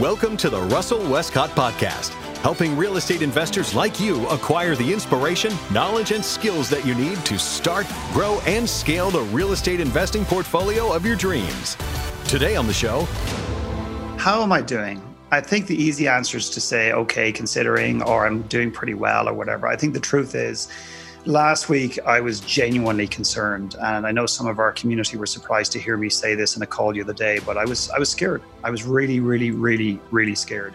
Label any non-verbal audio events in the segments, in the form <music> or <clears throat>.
Welcome to the Russell Westcott Podcast, helping real estate investors like you acquire the inspiration, knowledge, and skills that you need to start, grow, and scale the real estate investing portfolio of your dreams. Today on the show, how am I doing? I think the easy answer is to say, okay, considering, or I'm doing pretty well, or whatever. I think the truth is, last week I was genuinely concerned, and I know some of our community were surprised to hear me say this in a call the other day, but I was I was scared. I was really, really, really, really scared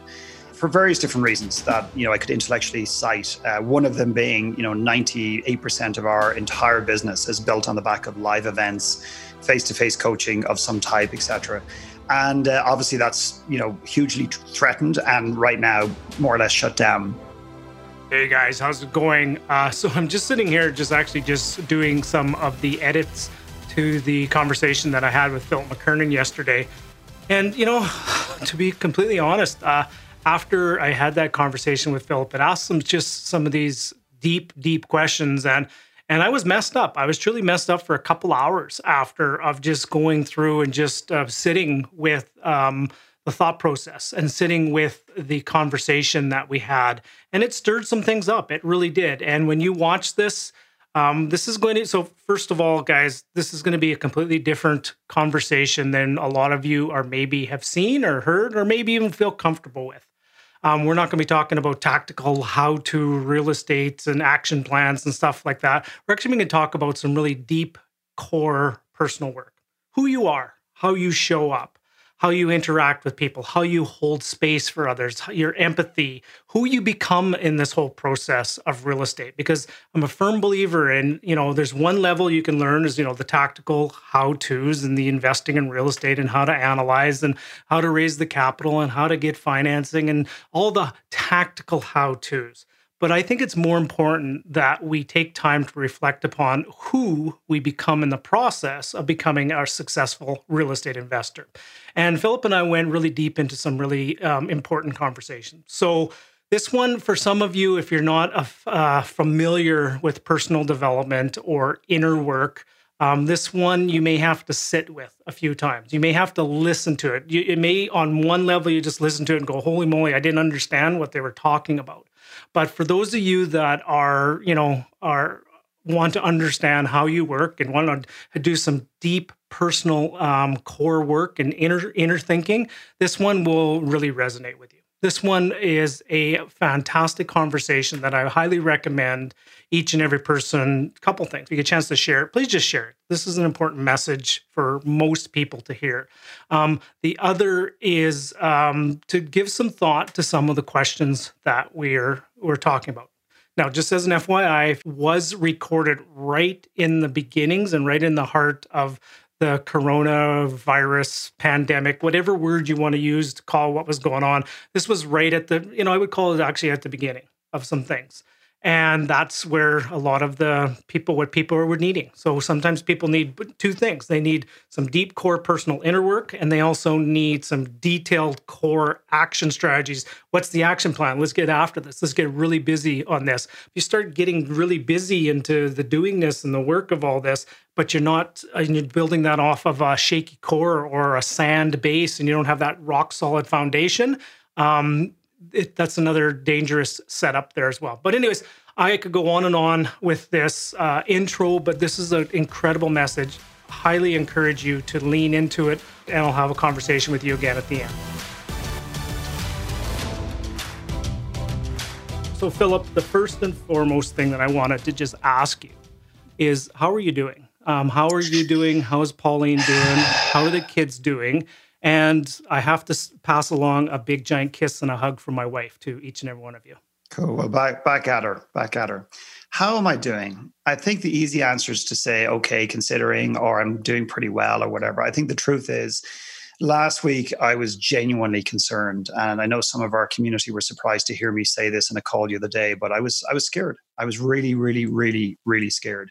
for various different reasons that you know I could intellectually cite. Uh, one of them being, you know, 98% of our entire business is built on the back of live events, face-to-face coaching of some type, etc. And uh, obviously, that's you know hugely threatened, and right now more or less shut down. Hey guys, how's it going? Uh, so I'm just sitting here, just actually just doing some of the edits to the conversation that I had with Philip McKernan yesterday. And you know, <sighs> to be completely honest, uh, after I had that conversation with Philip, it asked him just some of these deep, deep questions, and and I was messed up. I was truly messed up for a couple hours after of just going through and just uh, sitting with. Um, the thought process and sitting with the conversation that we had. And it stirred some things up. It really did. And when you watch this, um, this is going to, so first of all, guys, this is going to be a completely different conversation than a lot of you are maybe have seen or heard or maybe even feel comfortable with. Um, we're not going to be talking about tactical how to real estate and action plans and stuff like that. We're actually going to talk about some really deep core personal work who you are, how you show up, how you interact with people, how you hold space for others, your empathy, who you become in this whole process of real estate. Because I'm a firm believer in, you know, there's one level you can learn is, you know, the tactical how to's and the investing in real estate and how to analyze and how to raise the capital and how to get financing and all the tactical how to's. But I think it's more important that we take time to reflect upon who we become in the process of becoming our successful real estate investor. And Philip and I went really deep into some really um, important conversations. So, this one, for some of you, if you're not uh, familiar with personal development or inner work, um, this one you may have to sit with a few times. You may have to listen to it. You, it may, on one level, you just listen to it and go, "Holy moly, I didn't understand what they were talking about." But for those of you that are, you know, are want to understand how you work and want to do some deep personal um, core work and inner inner thinking, this one will really resonate with you. This one is a fantastic conversation that I highly recommend each and every person. A couple things. If you get a chance to share it, please just share it. This is an important message for most people to hear. Um, the other is um, to give some thought to some of the questions that we're we're talking about. Now, just as an FYI, was recorded right in the beginnings and right in the heart of the coronavirus pandemic, whatever word you want to use to call what was going on. This was right at the, you know, I would call it actually at the beginning of some things and that's where a lot of the people what people were needing. So sometimes people need two things. They need some deep core personal inner work and they also need some detailed core action strategies. What's the action plan? Let's get after this. Let's get really busy on this. If you start getting really busy into the doingness and the work of all this but you're not and uh, you're building that off of a shaky core or a sand base and you don't have that rock solid foundation. Um, it, that's another dangerous setup there as well. But anyways, I could go on and on with this uh, intro, but this is an incredible message. Highly encourage you to lean into it, and I'll have a conversation with you again at the end. So, Philip, the first and foremost thing that I wanted to just ask you is how are you doing? Um, how are you doing? How is Pauline doing? How are the kids doing? And I have to pass along a big giant kiss and a hug from my wife to each and every one of you. Cool. Well, back back at her. Back at her. How am I doing? I think the easy answer is to say, okay, considering, or I'm doing pretty well, or whatever. I think the truth is, last week I was genuinely concerned, and I know some of our community were surprised to hear me say this in a call the other day. But I was I was scared. I was really, really, really, really scared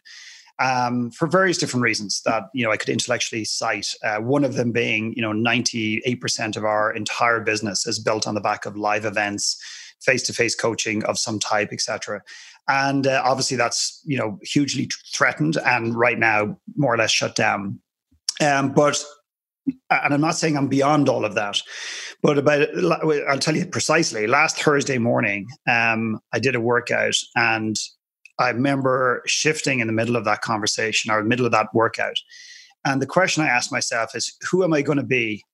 um, for various different reasons that you know I could intellectually cite. Uh, one of them being, you know, ninety eight percent of our entire business is built on the back of live events, face to face coaching of some type, etc. And uh, obviously, that's you know hugely threatened and right now more or less shut down. Um, but and I'm not saying I'm beyond all of that, But about, I'll tell you precisely. Last Thursday morning, um, I did a workout, and I remember shifting in the middle of that conversation or the middle of that workout. And the question I asked myself is, who am I going to be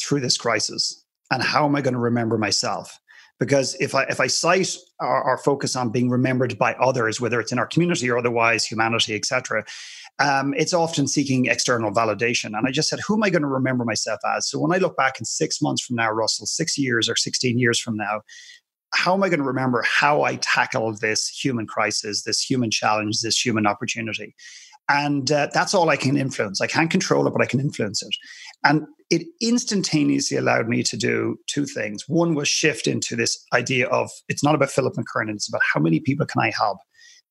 through this crisis, and how am I going to remember myself? Because if I if I cite our, our focus on being remembered by others, whether it's in our community or otherwise, humanity, etc., um, it's often seeking external validation. And I just said, who am I going to remember myself as? So when I look back in six months from now, Russell, six years or 16 years from now, how am I going to remember how I tackled this human crisis, this human challenge, this human opportunity? And uh, that's all I can influence. I can't control it, but I can influence it. And it instantaneously allowed me to do two things. One was shift into this idea of it's not about Philip McKernan, it's about how many people can I help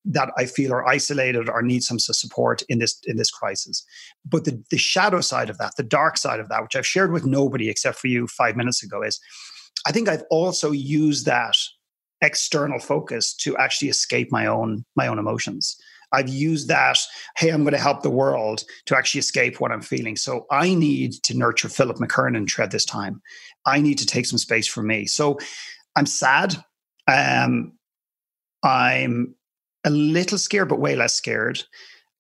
that I feel are isolated or need some support in this in this crisis. But the, the shadow side of that, the dark side of that, which I've shared with nobody except for you five minutes ago, is I think I've also used that external focus to actually escape my own my own emotions. I've used that, hey, I'm going to help the world to actually escape what I'm feeling. So I need to nurture Philip McKernan tread this time. I need to take some space for me. So I'm sad. Um, I'm a little scared, but way less scared.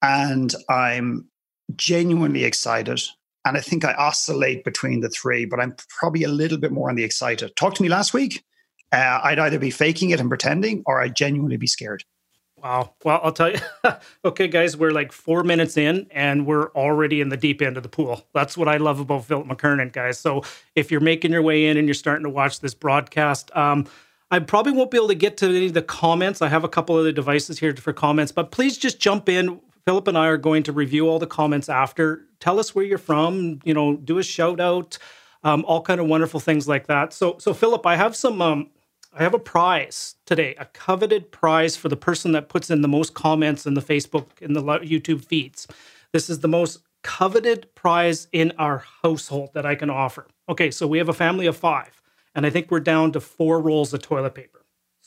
And I'm genuinely excited. And I think I oscillate between the three, but I'm probably a little bit more on the excited. Talk to me last week. Uh, I'd either be faking it and pretending, or I'd genuinely be scared. Wow. Well, I'll tell you. <laughs> okay, guys, we're like four minutes in and we're already in the deep end of the pool. That's what I love about Philip McKernan, guys. So if you're making your way in and you're starting to watch this broadcast, um, I probably won't be able to get to any of the comments. I have a couple of the devices here for comments, but please just jump in. Philip and I are going to review all the comments after. Tell us where you're from. You know, do a shout out, um, all kind of wonderful things like that. So, so Philip, I have some. Um, I have a prize today, a coveted prize for the person that puts in the most comments in the Facebook and the YouTube feeds. This is the most coveted prize in our household that I can offer. Okay, so we have a family of five and I think we're down to four rolls of toilet paper.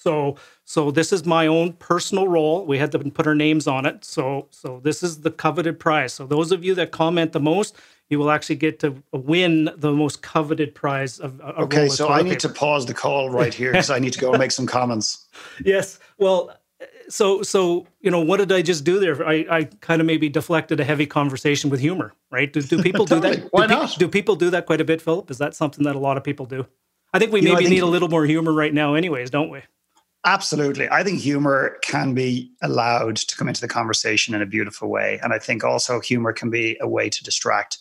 So, so this is my own personal role. We had to put our names on it. So, so this is the coveted prize. So, those of you that comment the most, you will actually get to win the most coveted prize of. a okay, so I need paper. to pause the call right here because I need to go make some comments. <laughs> Yes, well, so so you know what did I just do there? I, I kind of maybe deflected a heavy conversation with humor, right? Do, do people <laughs> totally. do that? Why do not? Pe- do people do that quite a bit, Philip? Is that something that a lot of people do? I think we you maybe know, think, need a little more humor right now, anyways, don't we? Absolutely. I think humor can be allowed to come into the conversation in a beautiful way. And I think also humor can be a way to distract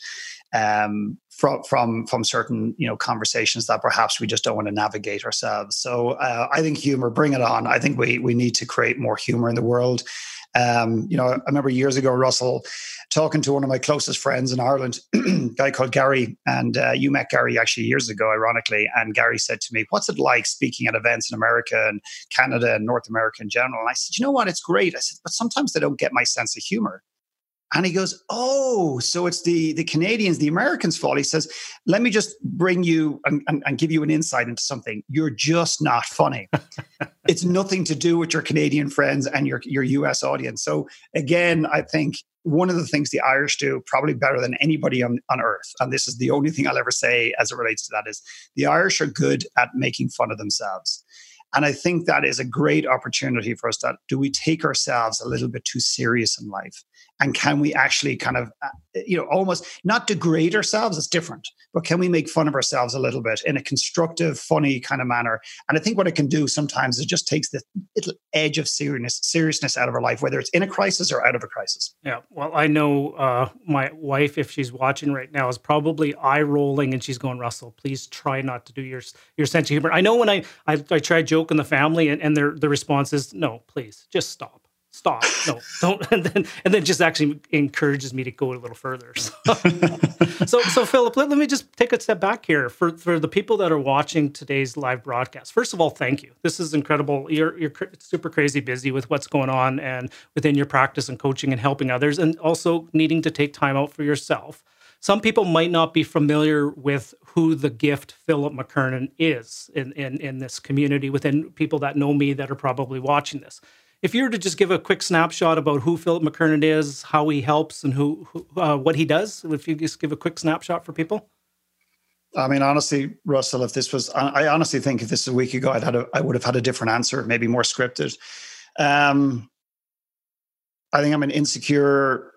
um, from from from certain you know conversations that perhaps we just don't want to navigate ourselves. So uh, I think humor, bring it on. I think we we need to create more humor in the world. Um, you know, I remember years ago, Russell, talking to one of my closest friends in Ireland, a <clears throat> guy called Gary, and uh, you met Gary actually years ago, ironically. And Gary said to me, "What's it like speaking at events in America and Canada and North America in general?" And I said, "You know what? It's great." I said, "But sometimes they don't get my sense of humor." And he goes, "Oh, so it's the the Canadians, the Americans' fault." He says, "Let me just bring you and, and, and give you an insight into something. You're just not funny. <laughs> it's nothing to do with your Canadian friends and your your U.S. audience." So again, I think one of the things the Irish do probably better than anybody on, on earth, and this is the only thing I'll ever say as it relates to that, is the Irish are good at making fun of themselves. And I think that is a great opportunity for us that do we take ourselves a little bit too serious in life? And can we actually kind of uh, you know almost not degrade ourselves it's different but can we make fun of ourselves a little bit in a constructive funny kind of manner? And i think what it can do sometimes is just takes the little edge of seriousness seriousness out of our life whether it's in a crisis or out of a crisis. Yeah well i know uh, my wife if she's watching right now is probably eye rolling and she's going russell please try not to do your your sense of humor. I know when i i, I try joke in the family and, and their the response is no please just stop stop. No don't. <laughs> And then and then just actually encourages me to go a little further. <laughs> So so, so philip let, let me just take a step back here for for the people that are watching today's live broadcast. First of all thank you. This is incredible. You're you're super crazy busy with what's going on and within your practice and coaching and helping others and also needing to take time out for yourself. Some people might not be familiar with who the gift Philip McKernan is in, in, in this community within people that know me that are probably watching this if you were to just give a quick snapshot about who Philip McKernan is, how he helps, and who, who uh, what he does, if you just give a quick snapshot for people. I mean, honestly, Russell, if this was, I honestly think if this was a week ago, I'd had a, I would have had a different answer, maybe more scripted. Um, I think I'm an insecure,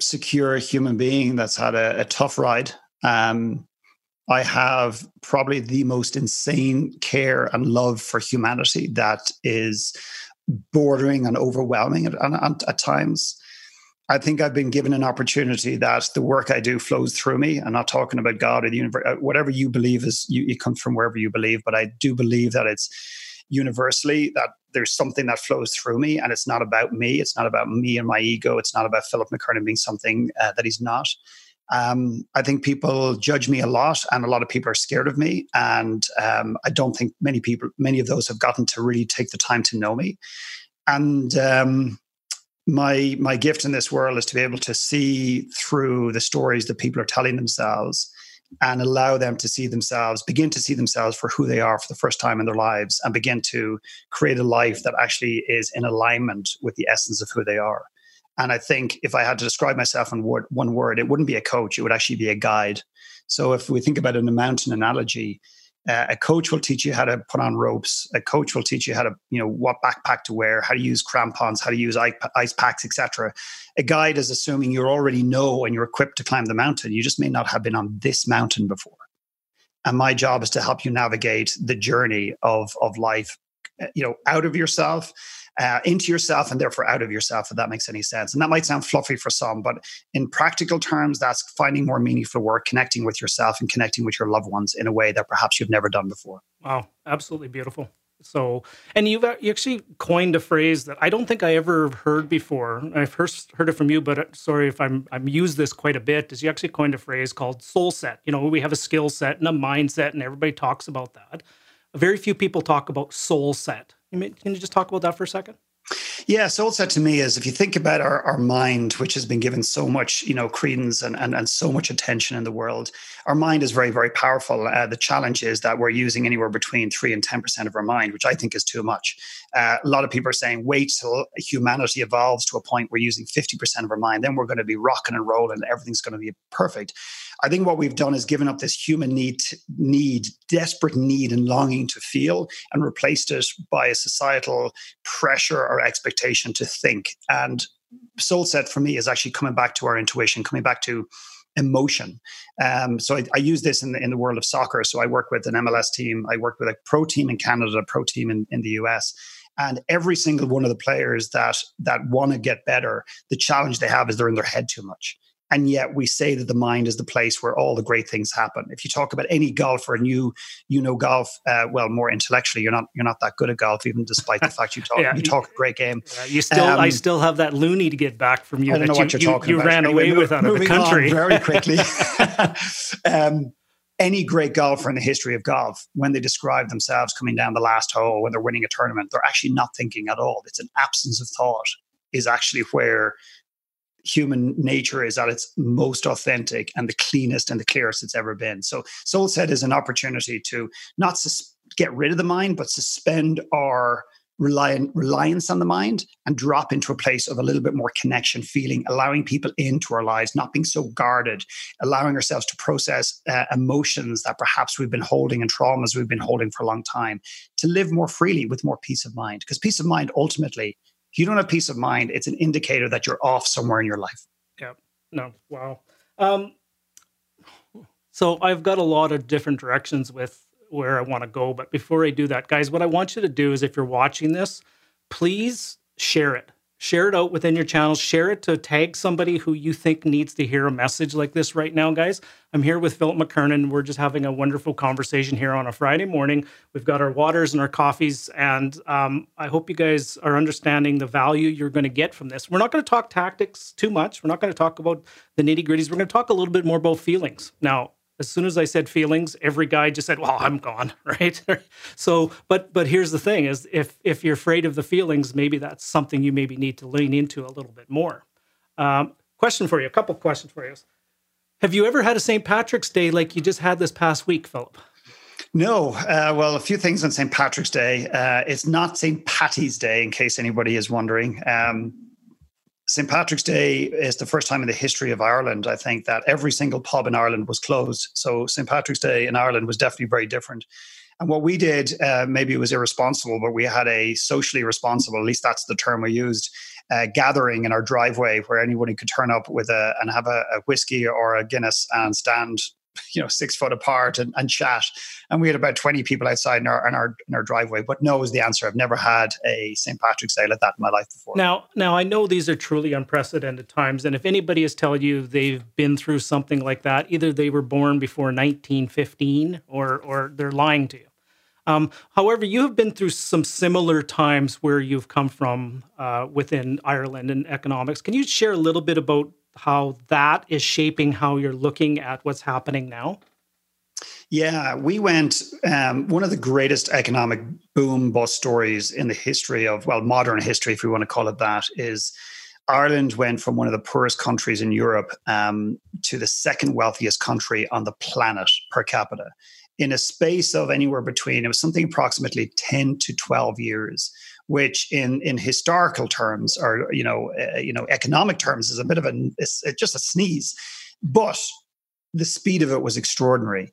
secure human being that's had a, a tough ride. Um, I have probably the most insane care and love for humanity that is bordering and overwhelming at, at, at times. I think I've been given an opportunity that the work I do flows through me. I'm not talking about God or the universe, uh, whatever you believe is, you, it comes from wherever you believe. But I do believe that it's universally that there's something that flows through me, and it's not about me. It's not about me and my ego. It's not about Philip McKernan being something uh, that he's not. Um, I think people judge me a lot, and a lot of people are scared of me. And um, I don't think many people, many of those, have gotten to really take the time to know me. And um, my my gift in this world is to be able to see through the stories that people are telling themselves and allow them to see themselves begin to see themselves for who they are for the first time in their lives and begin to create a life that actually is in alignment with the essence of who they are and i think if i had to describe myself in word, one word it wouldn't be a coach it would actually be a guide so if we think about in a mountain analogy uh, a coach will teach you how to put on ropes. A coach will teach you how to, you know, what backpack to wear, how to use crampons, how to use ice packs, etc. A guide is assuming you already know and you're equipped to climb the mountain. You just may not have been on this mountain before. And my job is to help you navigate the journey of of life, uh, you know, out of yourself uh, into yourself and therefore out of yourself, if that makes any sense. And that might sound fluffy for some, but in practical terms, that's finding more meaningful work, connecting with yourself and connecting with your loved ones in a way that perhaps you've never done before. Wow, absolutely beautiful. So, and you've you actually coined a phrase that I don't think I ever heard before. I've first heard it from you, but uh, sorry if I'm I'm used this quite a bit. Is you actually coined a phrase called soul set. You know, we have a skill set and a mindset, and everybody talks about that. Very few people talk about soul set. Can you just talk about that for a second? Yeah, soul set to me is if you think about our, our mind, which has been given so much, you know, credence and, and, and so much attention in the world, our mind is very, very powerful. Uh, the challenge is that we're using anywhere between three and 10% of our mind, which I think is too much. Uh, a lot of people are saying, wait till humanity evolves to a point we're using 50% of our mind, then we're going to be rocking and rolling, everything's going to be perfect. I think what we've done is given up this human need, need, desperate need and longing to feel, and replaced it by a societal pressure or expectation to think. And soul set for me is actually coming back to our intuition, coming back to emotion. Um, so I, I, use this in the, in the world of soccer. So I work with an MLS team. I work with a pro team in Canada, a pro team in, in the US. And every single one of the players that that want to get better, the challenge they have is they're in their head too much and yet we say that the mind is the place where all the great things happen if you talk about any golfer and you you know golf uh, well more intellectually you're not you're not that good at golf even despite the fact you <laughs> talk yeah, you talk a great game yeah, you still um, i still have that loony to get back from you I don't know you, what you're you, talking you about. ran anyway, away with out of the country very <laughs> quickly <laughs> um, any great golfer in the history of golf, when they describe themselves coming down the last hole when they're winning a tournament, they're actually not thinking at all. It's an absence of thought is actually where human nature is at its most authentic and the cleanest and the clearest it's ever been. So, Soul Set is an opportunity to not sus- get rid of the mind, but suspend our reliant, reliance on the mind and drop into a place of a little bit more connection feeling, allowing people into our lives, not being so guarded, allowing ourselves to process uh, emotions that perhaps we've been holding and traumas we've been holding for a long time, to live more freely with more peace of mind. Because peace of mind ultimately if you don't have peace of mind, it's an indicator that you're off somewhere in your life. Yeah. No. Wow. Um, so I've got a lot of different directions with where I want to go. But before I do that, guys, what I want you to do is if you're watching this, please share it share it out within your channels share it to tag somebody who you think needs to hear a message like this right now guys. I'm here with philip mckernan. We're just having a wonderful conversation here on a friday morning. We've got our waters and our coffees and um, i hope you guys are understanding the value you're going to get from this. We're not going to talk tactics too much. We're not going to talk about the nitty gritties we're going to talk a little bit more about feelings. Now as soon as I said feelings, every guy just said, "Well, I'm gone," <laughs> right? so, but but here's the thing: is if if you're afraid of the feelings, maybe that's something you maybe need to lean into a little bit more. Um, question for you: a couple questions for you. Have you ever had a St. Patrick's Day like you just had this past week, Philip? No. Uh, well, a few things on St. Patrick's Day. Uh, it's not St. Patty's Day, in case anybody is wondering. Um, St. Patrick's Day is the first time in the history of Ireland, I think, that every single pub in Ireland was closed. So St. Patrick's Day in Ireland was definitely very different. And what we did, uh, maybe it was irresponsible, but we had a socially responsible, at least that's the term we used, uh, gathering in our driveway where anybody could turn up with a and have a, a whiskey or a Guinness and stand you know six foot apart and, and chat. And we had about 20 people outside in our, in our in our driveway. But no is the answer. I've never had a st patrick's day like that in my life before. Now now i know these are truly unprecedented times. And if anybody is telling you they've been through something like that either they were born before 1915 or or they're lying to you. Um, however, you have been through some similar times where you've come from uh, within Ireland and economics. Can you share a little bit about how that is shaping how you're looking at what's happening now? Yeah, we went. Um, one of the greatest economic boom bust stories in the history of, well, modern history, if we want to call it that, is Ireland went from one of the poorest countries in Europe um, to the second wealthiest country on the planet per capita in a space of anywhere between it was something approximately 10 to 12 years which in in historical terms or you know uh, you know economic terms is a bit of a it's, just a sneeze but the speed of it was extraordinary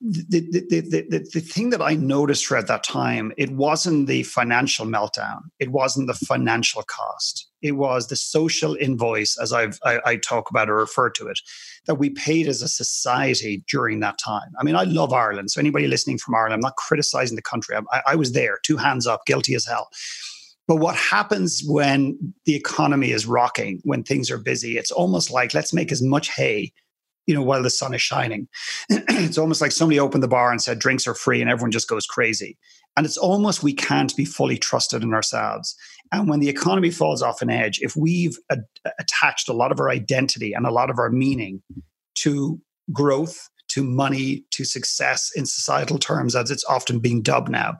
the, the, the, the, the thing that I noticed throughout that time, it wasn't the financial meltdown. It wasn't the financial cost. It was the social invoice, as I've, I, I talk about or refer to it, that we paid as a society during that time. I mean, I love Ireland. So anybody listening from Ireland, I'm not criticizing the country. I, I was there, two hands up, guilty as hell. But what happens when the economy is rocking, when things are busy, it's almost like let's make as much hay you know, while the sun is shining. <clears throat> it's almost like somebody opened the bar and said drinks are free and everyone just goes crazy. And it's almost we can't be fully trusted in ourselves. And when the economy falls off an edge, if we've attached a lot of our identity and a lot of our meaning to growth, to money, to success in societal terms, as it's often being dubbed now,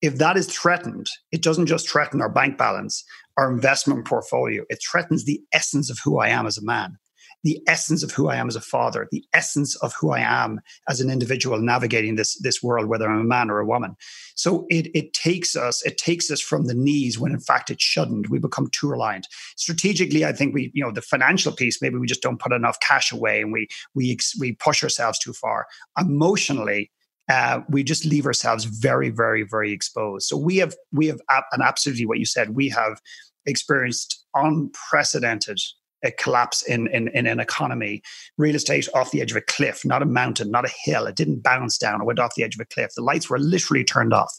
if that is threatened, it doesn't just threaten our bank balance, our investment portfolio, it threatens the essence of who I am as a man the essence of who I am as a father, the essence of who I am as an individual navigating this this world, whether I'm a man or a woman. So it it takes us it takes us from the knees when in fact it shouldn't. We become too reliant. Strategically, I think we you know the financial piece maybe we just don't put enough cash away and we we we push ourselves too far. Emotionally, uh, we just leave ourselves very, very, very exposed. So we have we have and absolutely what you said. We have experienced unprecedented a collapse in, in, in an economy, real estate off the edge of a cliff, not a mountain, not a hill. It didn't bounce down. It went off the edge of a cliff. The lights were literally turned off.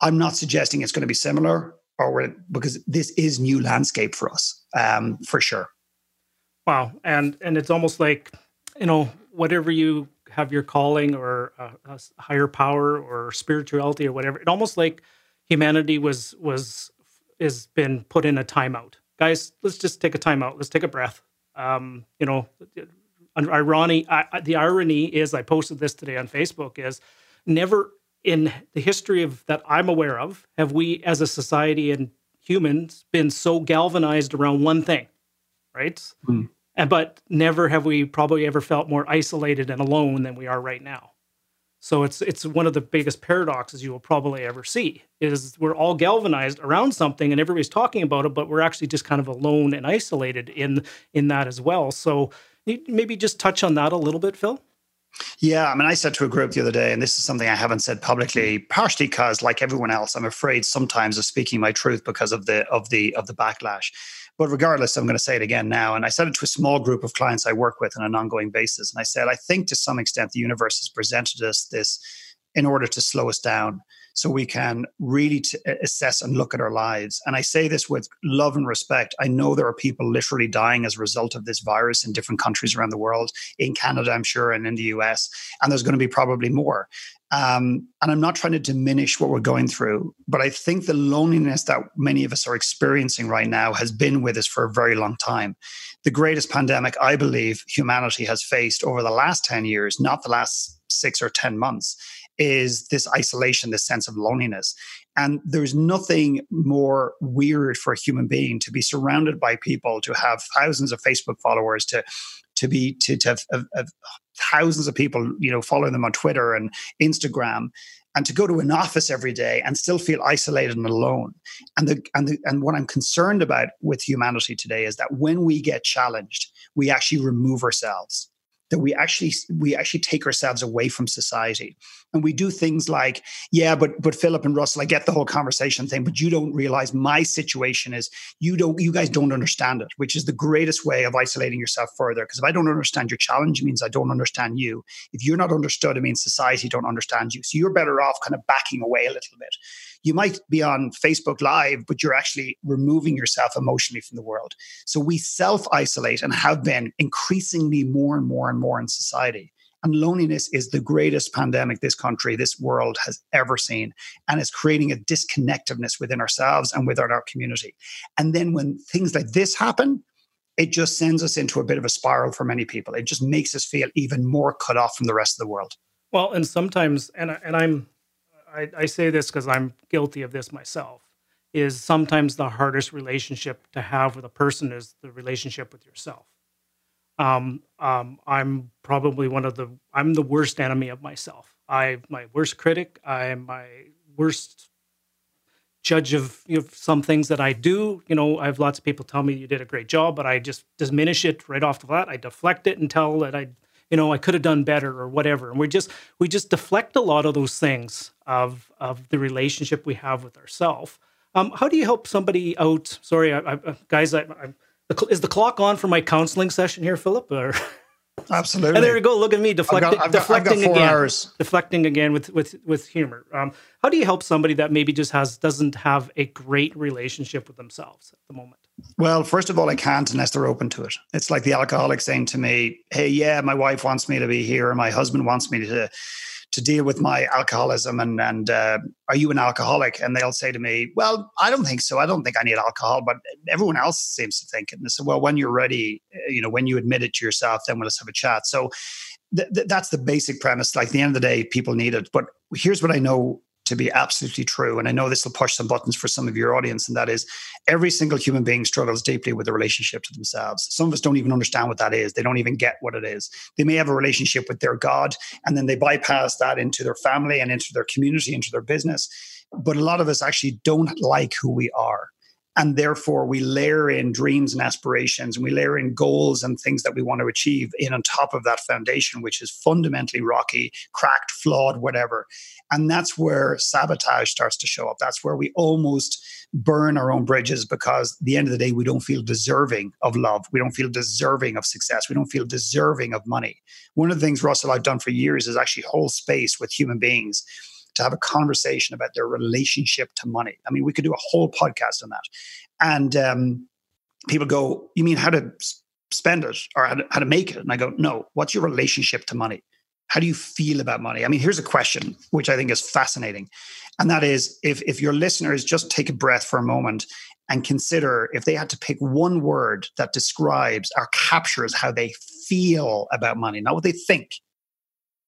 I'm not suggesting it's going to be similar, or because this is new landscape for us, um, for sure. Wow, and and it's almost like you know whatever you have your calling or a, a higher power or spirituality or whatever. It almost like humanity was was has been put in a timeout guys, let's just take a time out. Let's take a breath. Um, you know, irony, I, the irony is, I posted this today on Facebook, is never in the history of that I'm aware of have we, as a society and humans, been so galvanized around one thing, right? Mm. And but never have we probably ever felt more isolated and alone than we are right now. So it's it's one of the biggest paradoxes you will probably ever see is we're all galvanized around something and everybody's talking about it, but we're actually just kind of alone and isolated in in that as well. So maybe just touch on that a little bit, Phil. Yeah, I mean, I said to a group the other day, and this is something I haven't said publicly, partially because, like everyone else, I'm afraid sometimes of speaking my truth because of the of the of the backlash. But regardless, I'm going to say it again now. And I said it to a small group of clients I work with on an ongoing basis. And I said, I think to some extent the universe has presented us this in order to slow us down so we can really t- assess and look at our lives. And I say this with love and respect. I know there are people literally dying as a result of this virus in different countries around the world, in Canada, I'm sure, and in the US. And there's going to be probably more. Um, and I'm not trying to diminish what we're going through, but I think the loneliness that many of us are experiencing right now has been with us for a very long time. The greatest pandemic I believe humanity has faced over the last 10 years, not the last six or 10 months, is this isolation, this sense of loneliness. And there's nothing more weird for a human being to be surrounded by people, to have thousands of Facebook followers, to to be to, to have, have, have, thousands of people you know following them on twitter and instagram and to go to an office every day and still feel isolated and alone. And the and the and what I'm concerned about with humanity today is that when we get challenged, we actually remove ourselves that we actually we actually take ourselves away from society. And we do things like yeah but but philip and russell i get the whole conversation thing but you don't realize my situation is you don't you guys don't understand it which is the greatest way of isolating yourself further. Because if i don't understand your challenge it means i don't understand you. If you're not understood it means society don't understand you. So you're better off kind of backing away a little bit you might be on Facebook Live, but you're actually removing yourself emotionally from the world. So we self isolate and have been increasingly more and more and more in society. And loneliness is the greatest pandemic this country, this world has ever seen. And it's creating a disconnectedness within ourselves and within our community. And then when things like this happen, it just sends us into a bit of a spiral for many people. It just makes us feel even more cut off from the rest of the world. Well, and sometimes, and and I'm I, I say this because I'm guilty of this myself, is sometimes the hardest relationship to have with a person is the relationship with yourself. Um, um, I'm probably one of the I'm the worst enemy of myself. I'm my worst critic. I'm my worst judge of you know, some things that I do. You know, I have lots of people tell me you did a great job, but I just diminish it right off the bat. I deflect it and tell that I you know, I could have done better or whatever. And we just we just deflect a lot of those things of of the relationship we have with ourselves. Um, how do you help somebody out? Sorry, I, I, guys, I, is the clock on for my counseling session here, Philip? Or Absolutely. And <laughs> there you go. Look at me deflecting, I've got, I've deflecting got, again, hours. deflecting again with with with humor. Um, how do you help somebody that maybe just has doesn't have a great relationship with themselves at the moment? Well, first of all, I can't unless they're open to it. It's like the alcoholic saying to me, "Hey, yeah, my wife wants me to be here, and my husband wants me to." to deal with my alcoholism and and uh, are you an alcoholic? And they'll say to me well i don't think so. I don't think i need alcohol but everyone else seems to think it. And they say well when you're ready uh, you know when you admit it to yourself then let's have a chat. So th- th- that's the basic premise. Like the end of the day people need it. But here's what i know to be absolutely true. And I know this will push some buttons for some of your audience, and that is every single human being struggles deeply with a relationship to themselves. Some of us don't even understand what that is. They don't even get what it is. They may have a relationship with their God, and then they bypass that into their family and into their community, into their business. But a lot of us actually don't like who we are and therefore we layer in dreams and aspirations and we layer in goals and things that we want to achieve in on top of that foundation which is fundamentally rocky cracked flawed whatever. And that's where sabotage starts to show up. That's where we almost burn our own bridges because the end of the day we don't feel deserving of love. We don't feel deserving of success. We don't feel deserving of money. One of the things russell i've done for years is actually hold space with human beings to have a conversation about their relationship to money. I mean, we could do a whole podcast on that. And um, people go, You mean how to spend it or how to, how to make it? And I go, No, what's your relationship to money? How do you feel about money? I mean, here's a question which I think is fascinating. And that is if, if your listeners just take a breath for a moment and consider if they had to pick one word that describes or captures how they feel about money, not what they think,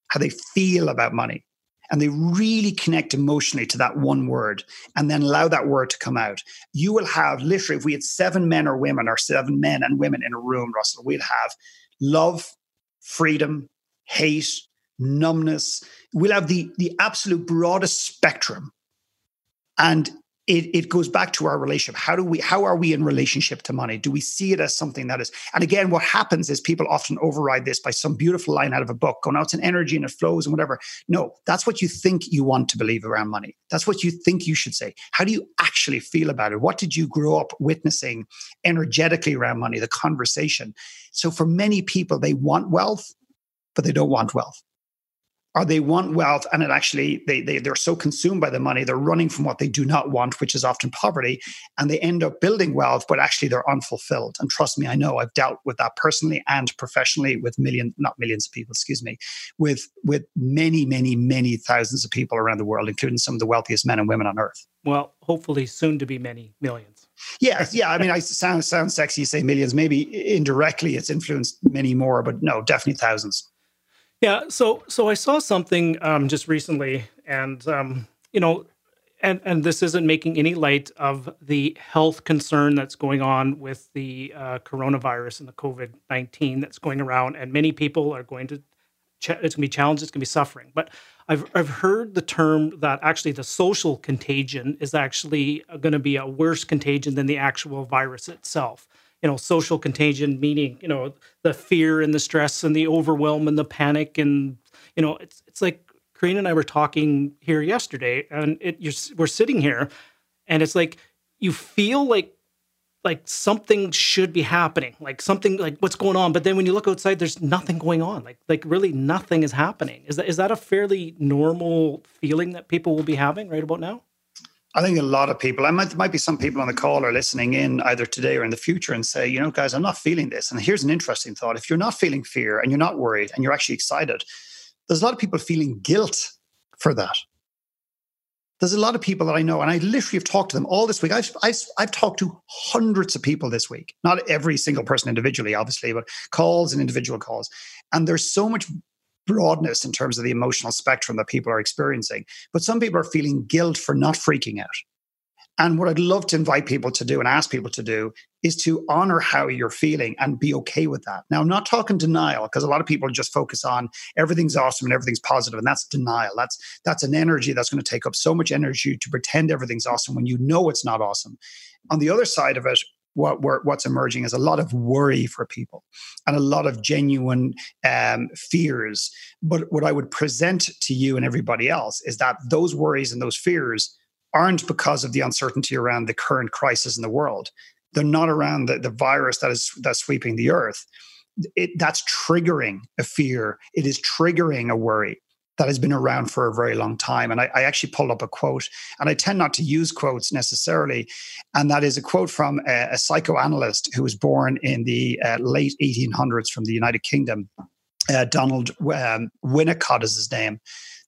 how they feel about money and they really connect emotionally to that one word and then allow that word to come out, you will have literally, if we had seven men or women or seven men and women in a room, Russell, we'd have love, freedom, hate, numbness. We'll have the, the absolute broadest spectrum. And it, it goes back to our relationship. How do we how are we in relationship to money? Do we see it as something that is and again what happens is people often override this by some beautiful line out of a book, going out it's an energy and it flows and whatever. No, that's what you think you want to believe around money. That's what you think you should say. How do you actually feel about it? What did you grow up witnessing energetically around money, the conversation? So for many people, they want wealth, but they don't want wealth or they want wealth and it actually they, they they're so consumed by the money they're running from what they do not want which is often poverty and they end up building wealth but actually they're unfulfilled and trust me i know i've dealt with that personally and professionally with millions not millions of people excuse me with with many many many thousands of people around the world including some of the wealthiest men and women on earth well hopefully soon to be many millions yeah, yeah. I mean, I sound sound sexy. Say millions. Maybe indirectly, it's influenced many more, but no, definitely thousands. Yeah. So so I saw something um, just recently, and um, you know, and and this isn't making any light of the health concern that's going on with the uh, coronavirus and the COVID nineteen that's going around, and many people are going to it's gonna be challenged, it's gonna be suffering. But I've I've heard the term that actually the social contagion is actually going to be a worse contagion than the actual virus itself. You know, social contagion meaning you know the fear and the stress and the overwhelm and the panic and you know it's it's like Karina and I were talking here yesterday, and it, we're sitting here, and it's like you feel like like something should be happening, like something like what's going on. But then when you look outside, there's nothing going on. Like like really nothing is happening. Is that is that a fairly normal feeling that people will be having right about now? I think a lot of people, I might might be some people on the call are listening in either today or in the future and say, you know, guys, I'm not feeling this. And here's an interesting thought: if you're not feeling fear and you're not worried and you're actually excited, there's a lot of people feeling guilt for that there's a lot of people that I know, and I literally have talked to them all this week. I've, I've, I've talked to hundreds of people this week, not every single person individually, obviously, but calls and individual calls. And there's so much broadness in terms of the emotional spectrum that people are experiencing. But some people are feeling guilt for not freaking out. And what I'd love to invite people to do and ask people to do is to honor how you're feeling and be okay with that. Now, I'm not talking denial because a lot of people just focus on everything's awesome and everything's positive, and that's denial. That's that's an energy that's going to take up so much energy to pretend everything's awesome when you know it's not awesome. On the other side of it, what what's emerging is a lot of worry for people and a lot of genuine um, fears. But what I would present to you and everybody else is that those worries and those fears aren't because of the uncertainty around the current crisis in the world. They're not around the, the virus that is that's sweeping the earth. It, that's triggering a fear. It is triggering a worry that has been around for a very long time. And I, I, actually pulled up a quote, and I tend not to use quotes necessarily. And that is a quote from a, a psychoanalyst who was born in the uh, late 1800s from the United Kingdom. Uh, Donald um, Winnicott is his name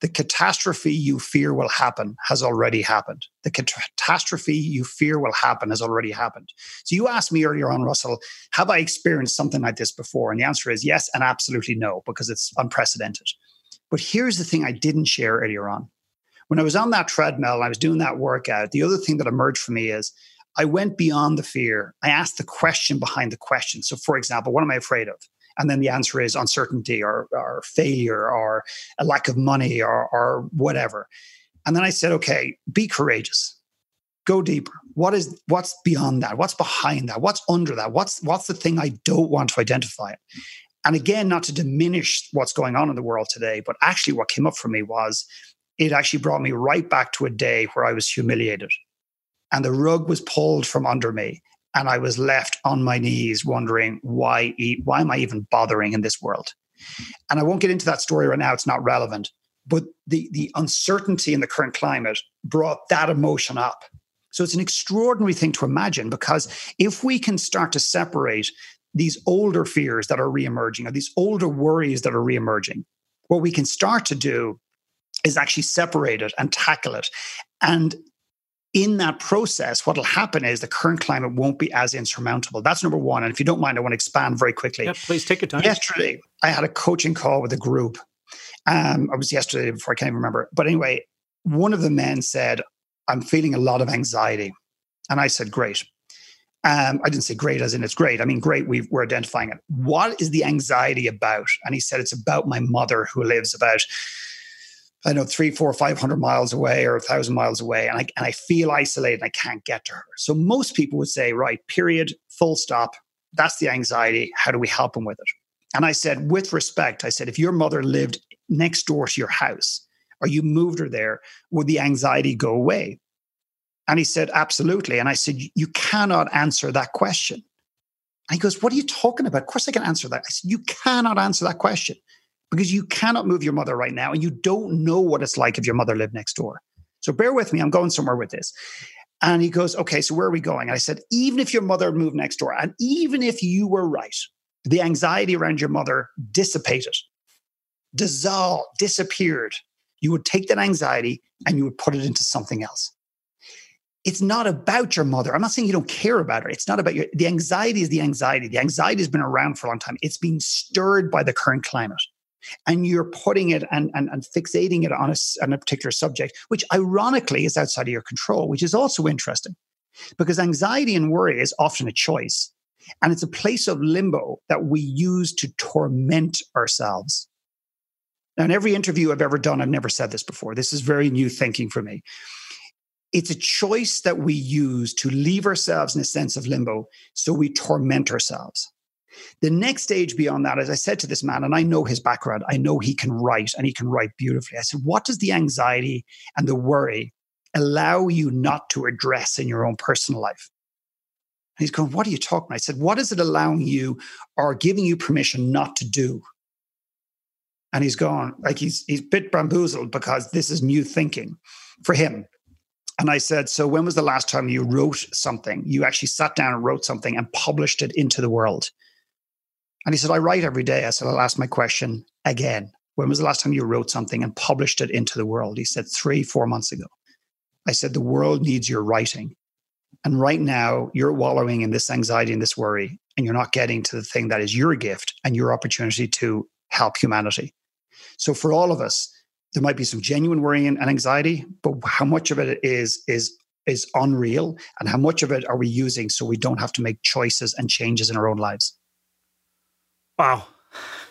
the catastrophe you fear will happen has already happened. The catastrophe you fear will happen has already happened. So you asked me earlier on, Russell, have I experienced something like this before? And the answer is yes and absolutely no, because it's unprecedented. But here's the thing I didn't share earlier on. When I was on that treadmill, and I was doing that workout, the other thing that emerged for me is I went beyond the fear. I asked the question behind the question. So, for example, what am I afraid of? and then the answer is uncertainty or, or failure or a lack of money or, or whatever and then i said okay be courageous go deeper what is what's beyond that what's behind that what's under that what's what's the thing i don't want to identify and again not to diminish what's going on in the world today but actually what came up for me was it actually brought me right back to a day where i was humiliated and the rug was pulled from under me and I was left on my knees wondering why why am I even bothering in this world? And I won't get into that story right now; it's not relevant. But the the uncertainty in the current climate brought that emotion up. So it's an extraordinary thing to imagine because if we can start to separate these older fears that are reemerging or these older worries that are reemerging, what we can start to do is actually separate it and tackle it and in that process, what will happen is the current climate won't be as insurmountable. That's number one. And if you don't mind, I want to expand very quickly. Yeah, please take your time. Yesterday, I had a coaching call with a group. Um, it was yesterday before I can't even remember. But anyway, one of the men said, I'm feeling a lot of anxiety. And I said, Great. Um, I didn't say great as in it's great. I mean, great, we are identifying it. What is the anxiety about? And he said, It's about my mother who lives about I don't know three, four, five hundred miles away or a thousand miles away, and I and I feel isolated and I can't get to her. So most people would say, right, period, full stop. That's the anxiety. How do we help them with it? And I said, with respect, I said, if your mother lived next door to your house or you moved her there, would the anxiety go away? And he said, absolutely. And I said, you cannot answer that question. And he goes, what are you talking about? Of course I can answer that. I said, you cannot answer that question because you cannot move your mother right now and you don't know what it's like if your mother lived next door. So bear with me, I'm going somewhere with this. And he goes, Okay, so where are we going? And I said, Even if your mother moved next door, and even if you were right, the anxiety around your mother dissipated, dissolved, disappeared. You would take that anxiety and you would put it into something else. It's not about your mother. I'm not saying you don't care about her. It's not about your, the anxiety is the anxiety. The anxiety has been around for a long time. It's being stirred by the current climate and you're putting it and, and, and fixating it on a, on a particular subject, which ironically is outside of your control, which is also interesting because anxiety and worry is often a choice. And it's a place of limbo that we use to torment ourselves. Now, in every interview I've ever done, I've never said this before. This is very new thinking for me. It's a choice that we use to leave ourselves in a sense of limbo so we torment ourselves. The next stage beyond that, as I said to this man, and I know his background, I know he can write and he can write beautifully. I said, What does the anxiety and the worry allow you not to address in your own personal life? And he's going, What are you talking about? I said, What is it allowing you or giving you permission not to do? And he's gone, like he's he's bit bamboozled because this is new thinking for him. And I said, So when was the last time you wrote something? You actually sat down and wrote something and published it into the world. And he said, I write every day. I said, I'll ask my question again. When was the last time you wrote something and published it into the world? He said, three, four months ago. I said, the world needs your writing. And right now, you're wallowing in this anxiety and this worry, and you're not getting to the thing that is your gift and your opportunity to help humanity. So, for all of us, there might be some genuine worry and anxiety, but how much of it is is is unreal, and how much of it are we using so we don't have to make choices and changes in our own lives? Wow.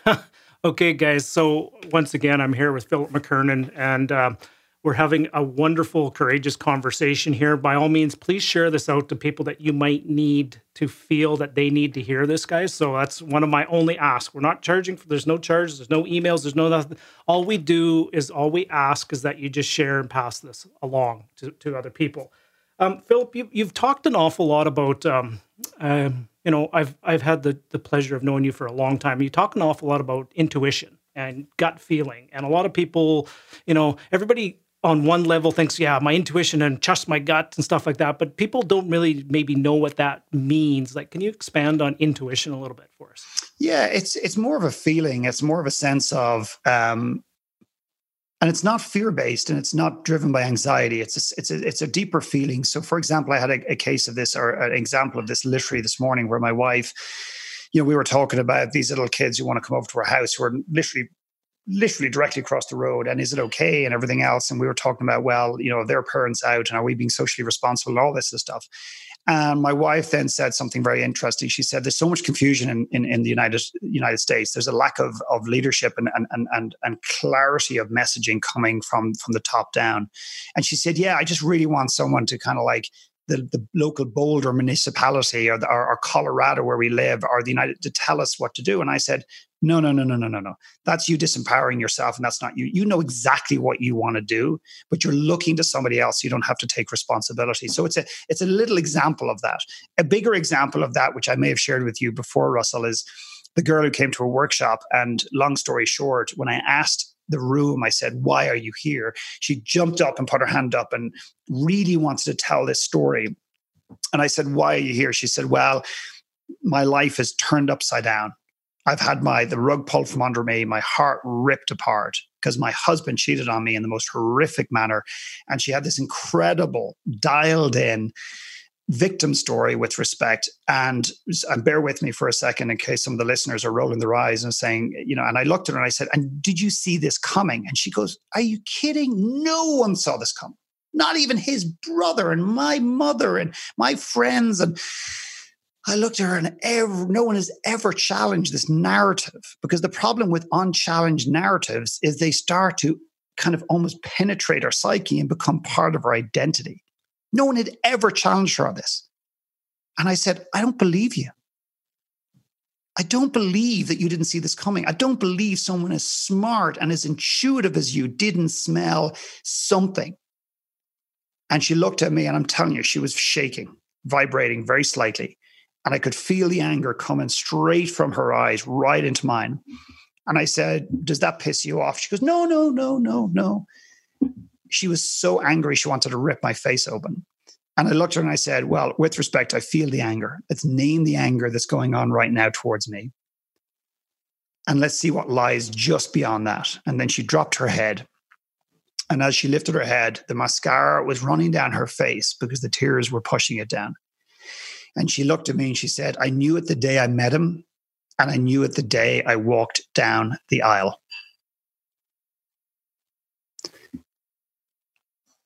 <laughs> okay, guys. So once again, I'm here with Philip McKernan, and um, we're having a wonderful, courageous conversation here. By all means, please share this out to people that you might need to feel that they need to hear this, guys. So that's one of my only asks. We're not charging for, there's no charges, there's no emails, there's no nothing. All we do is, all we ask is that you just share and pass this along to, to other people. Um, Philip, you, have talked an awful lot about, um, um, you know, I've I've had the the pleasure of knowing you for a long time. You talk an awful lot about intuition and gut feeling, and a lot of people, you know, everybody on one level thinks, yeah, my intuition and trust my gut and stuff like that. But people don't really maybe know what that means. Like, can you expand on intuition a little bit for us? Yeah, it's it's more of a feeling. It's more of a sense of, um, and it's not fear based, and it's not driven by anxiety. It's a, it's a, it's a deeper feeling. So, for example, I had a, a case of this, or an example of this, literally this morning, where my wife you know, we were talking about these little kids who want to come over to our house who are literally literally directly across the road and is it okay and everything else and we were talking about well you know their parents out and are we being socially responsible and all this stuff. And my wife then said something very interesting. She said there's so much confusion in, in, in the united united states. There's a lack of, of leadership and, and, and, and clarity of messaging coming from from the top down. And she said yeah i just really want someone to kind of like the, the local Boulder municipality or, the, or, or, Colorado where we live or the United to tell us what to do. And I said, no, no, no, no, no, no, no. That's you disempowering yourself, and that's not you. You know exactly what you want to do, but you're looking to somebody else. You don't have to take responsibility. So it's a it's a little example of that. A bigger example of that, which I may have shared with you before, Russell, is the girl who came to a workshop. And long story short, when I asked the room, I said, Why are you here? She jumped up and put her hand up and really wanted to tell this story. And I said, Why are you here? She said, Well, my life is turned upside down. I've had my the rug pulled from under me, my heart ripped apart because my husband cheated on me in the most horrific manner. And she had this incredible, dialed in victim story with respect. And, and bear with me for a second in case some of the listeners are rolling their eyes and saying, you know, and I looked at her and I said, And did you see this coming? And she goes, Are you kidding? No one saw this coming. Not even his brother and my mother and my friends. And I looked at her and ever, no one has ever challenged this narrative because the problem with unchallenged narratives is they start to kind of almost penetrate our psyche and become part of our identity. No one had ever challenged her on this. And I said, I don't believe you. I don't believe that you didn't see this coming. I don't believe someone as smart and as intuitive as you didn't smell something. And she looked at me, and I'm telling you, she was shaking, vibrating very slightly. And I could feel the anger coming straight from her eyes right into mine. And I said, Does that piss you off? She goes, No, no, no, no, no. She was so angry, she wanted to rip my face open. And I looked at her and I said, Well, with respect, I feel the anger. Let's name the anger that's going on right now towards me. And let's see what lies just beyond that. And then she dropped her head. And as she lifted her head, the mascara was running down her face because the tears were pushing it down. And she looked at me and she said, I knew it the day I met him, and I knew it the day I walked down the aisle.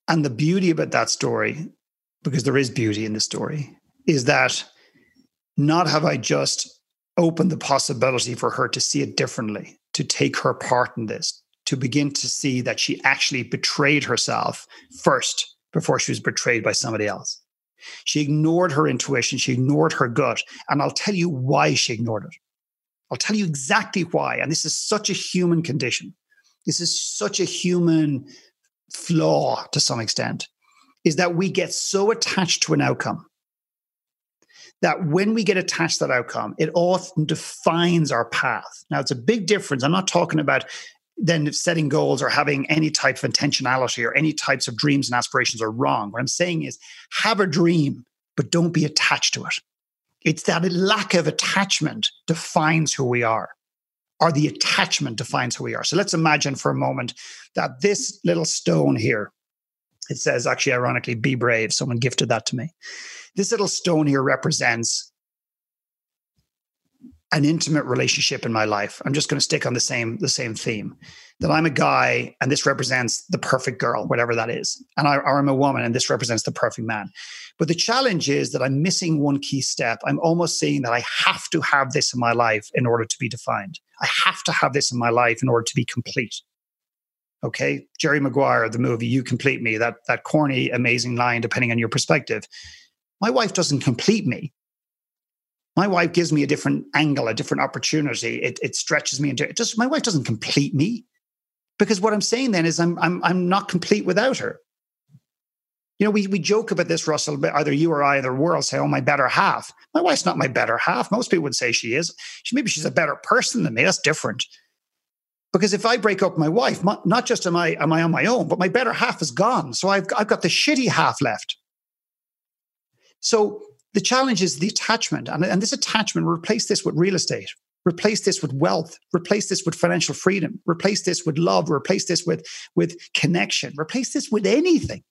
And the beauty about that story, because there is beauty in the story, is that not have I just opened the possibility for her to see it differently, to take her part in this, to begin to see that she actually betrayed herself first before she was betrayed by somebody else. She ignored her intuition, she ignored her gut. And I'll tell you why she ignored it. I'll tell you exactly why. And this is such a human condition. This is such a human flaw to some extent, is that we get so attached to an outcome that when we get attached to that outcome, it often defines our path. Now, it's a big difference. I'm not talking about then setting goals or having any type of intentionality or any types of dreams and aspirations are wrong. What I'm saying is have a dream, but don't be attached to it. It's that lack of attachment defines who we are, or the attachment defines who we are. So let's imagine for a moment that this little stone here, it says actually, ironically, be brave. Someone gifted that to me. This little stone here represents an intimate relationship in my life. I'm just going to stick on the same the same theme. That I'm a guy and this represents the perfect girl, whatever that is. And I, or I'm a woman and this represents the perfect man. But the challenge is that I'm missing one key step. I'm almost saying that I have to have this in my life in order to be defined. I have to have this in my life in order to be complete. Okay. Jerry Maguire, the movie You Complete Me, that that corny, amazing line, depending on your perspective. My wife doesn't complete me my wife gives me a different angle, a different opportunity. It, it stretches me into it. Just my wife doesn't complete me because what I'm saying then is I'm I'm I'm not complete without her. You know, we we joke about this, Russell. But either you or I, the world, say, "Oh, my better half." My wife's not my better half. Most people would say she is. She maybe she's a better person than me. That's different. Because if I break up my wife, not just am I am I on my own, but my better half is gone. So I've I've got the shitty half left. So the challenge is the attachment. And, and this attachment, replace this with real estate, replace this with wealth, replace this with financial freedom, replace this with love, replace this with, with connection, replace this with anything.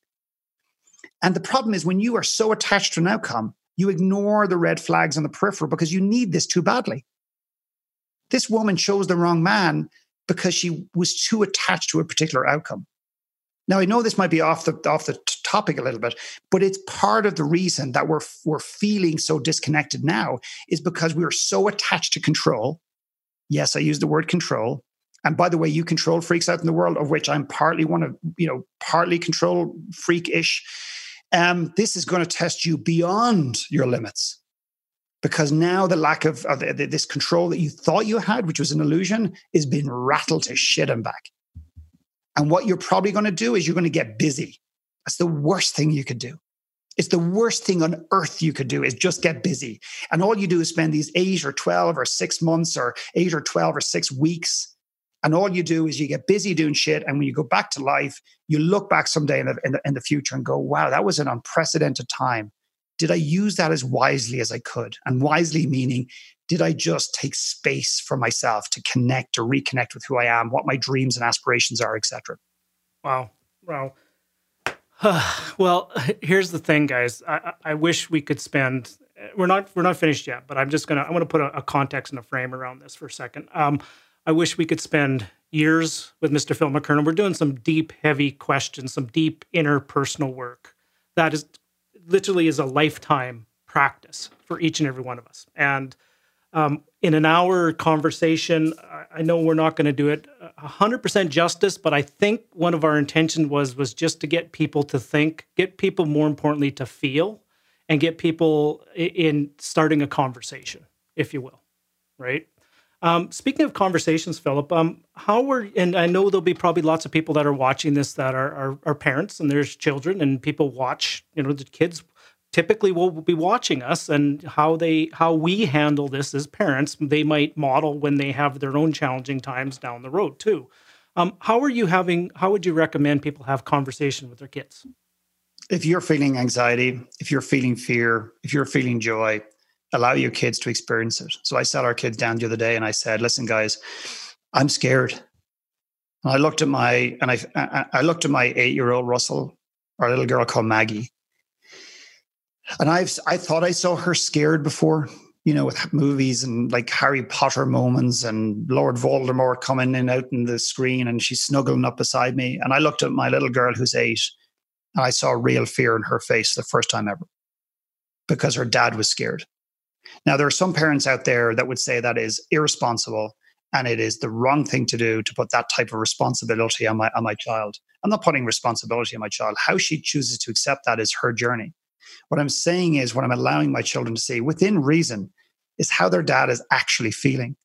And the problem is when you are so attached to an outcome, you ignore the red flags on the peripheral because you need this too badly. This woman chose the wrong man because she was too attached to a particular outcome. Now I know this might be off the off the topic a little bit, but it's part of the reason that we're we're feeling so disconnected now is because we are so attached to control. Yes, I use the word control. And by the way, you control freaks out in the world, of which I'm partly one of, you know, partly control freak-ish. Um, this is going to test you beyond your limits because now the lack of, of this control that you thought you had, which was an illusion, is being rattled to shit and back. And what you're probably going to do is you're going to get busy. That's the worst thing you could do. It's the worst thing on earth you could do is just get busy. And all you do is spend these eight or 12 or six months or eight or 12 or six weeks. And all you do is you get busy doing shit. And when you go back to life, you look back someday in the, in the, in the future and go, wow, that was an unprecedented time. Did I use that as wisely as I could? And wisely meaning, did I just take space for myself to connect or reconnect with who I am, what my dreams and aspirations are, etc. Wow. Wow. <sighs> well, <laughs> here's the thing, guys. I, I, wish we could spend. We're not we're not finished yet, but I'm just gonna I'm gonna put a, a context and a frame around this for a second. Um, I wish we could spend years with Mr. Phil McKernan. We're doing some deep, heavy questions, some deep interpersonal work that is literally is a lifetime practice for each and every one of us. And um, in an hour conversation, I know we're not going to do it 100% justice, but I think one of our intention was was just to get people to think, get people more importantly to feel, and get people in starting a conversation, if you will, right? Um, speaking of conversations, Philip, um, how were and I know there'll be probably lots of people that are watching this that are, are, are parents and there's children and people watch, you know, the kids typically will be watching us and how they how we handle this as parents. They might model when they have their own challenging times down the road too. Um, how are you having how would you recommend people have conversation with their kids? If you're feeling anxiety if you're feeling fear if you're feeling joy allow your kids to experience it. So i sat our kids down the other day and i said listen guys i'm scared. And i looked at my and i i looked at my eight year old russell our little girl called maggie and I've I thought I saw her scared before, you know, with movies and like Harry Potter moments and Lord Voldemort coming in out in the screen and she's snuggling up beside me. And I looked at my little girl who's eight and I saw real fear in her face the first time ever because her dad was scared. Now there are some parents out there that would say that is irresponsible and it is the wrong thing to do to put that type of responsibility on my on my child. I'm not putting responsibility on my child. How she chooses to accept that is her journey. What I'm saying is what I'm allowing my children to see within reason is how their dad is actually feeling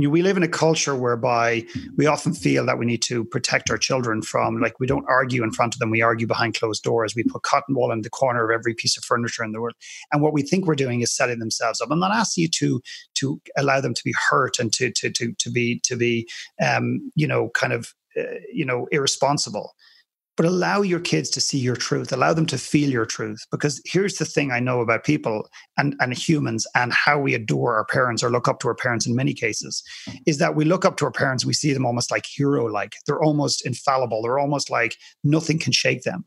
you know, we live in a culture whereby we often feel that we need to protect our children from, like, we don't argue in front of them, we argue behind closed doors. We put cotton wool in the corner of every piece of furniture in the world. And what we think we're doing is setting themselves up. I'm not asking you to to allow them to be hurt and to to to to be to be um, you know kind of uh, you know irresponsible but allow your kids to see your truth allow them to feel your truth because here's the thing i know about people and, and humans and how we adore our parents or look up to our parents in many cases is that we look up to our parents we see them almost like hero like they're almost infallible. They're almost like nothing can shake them.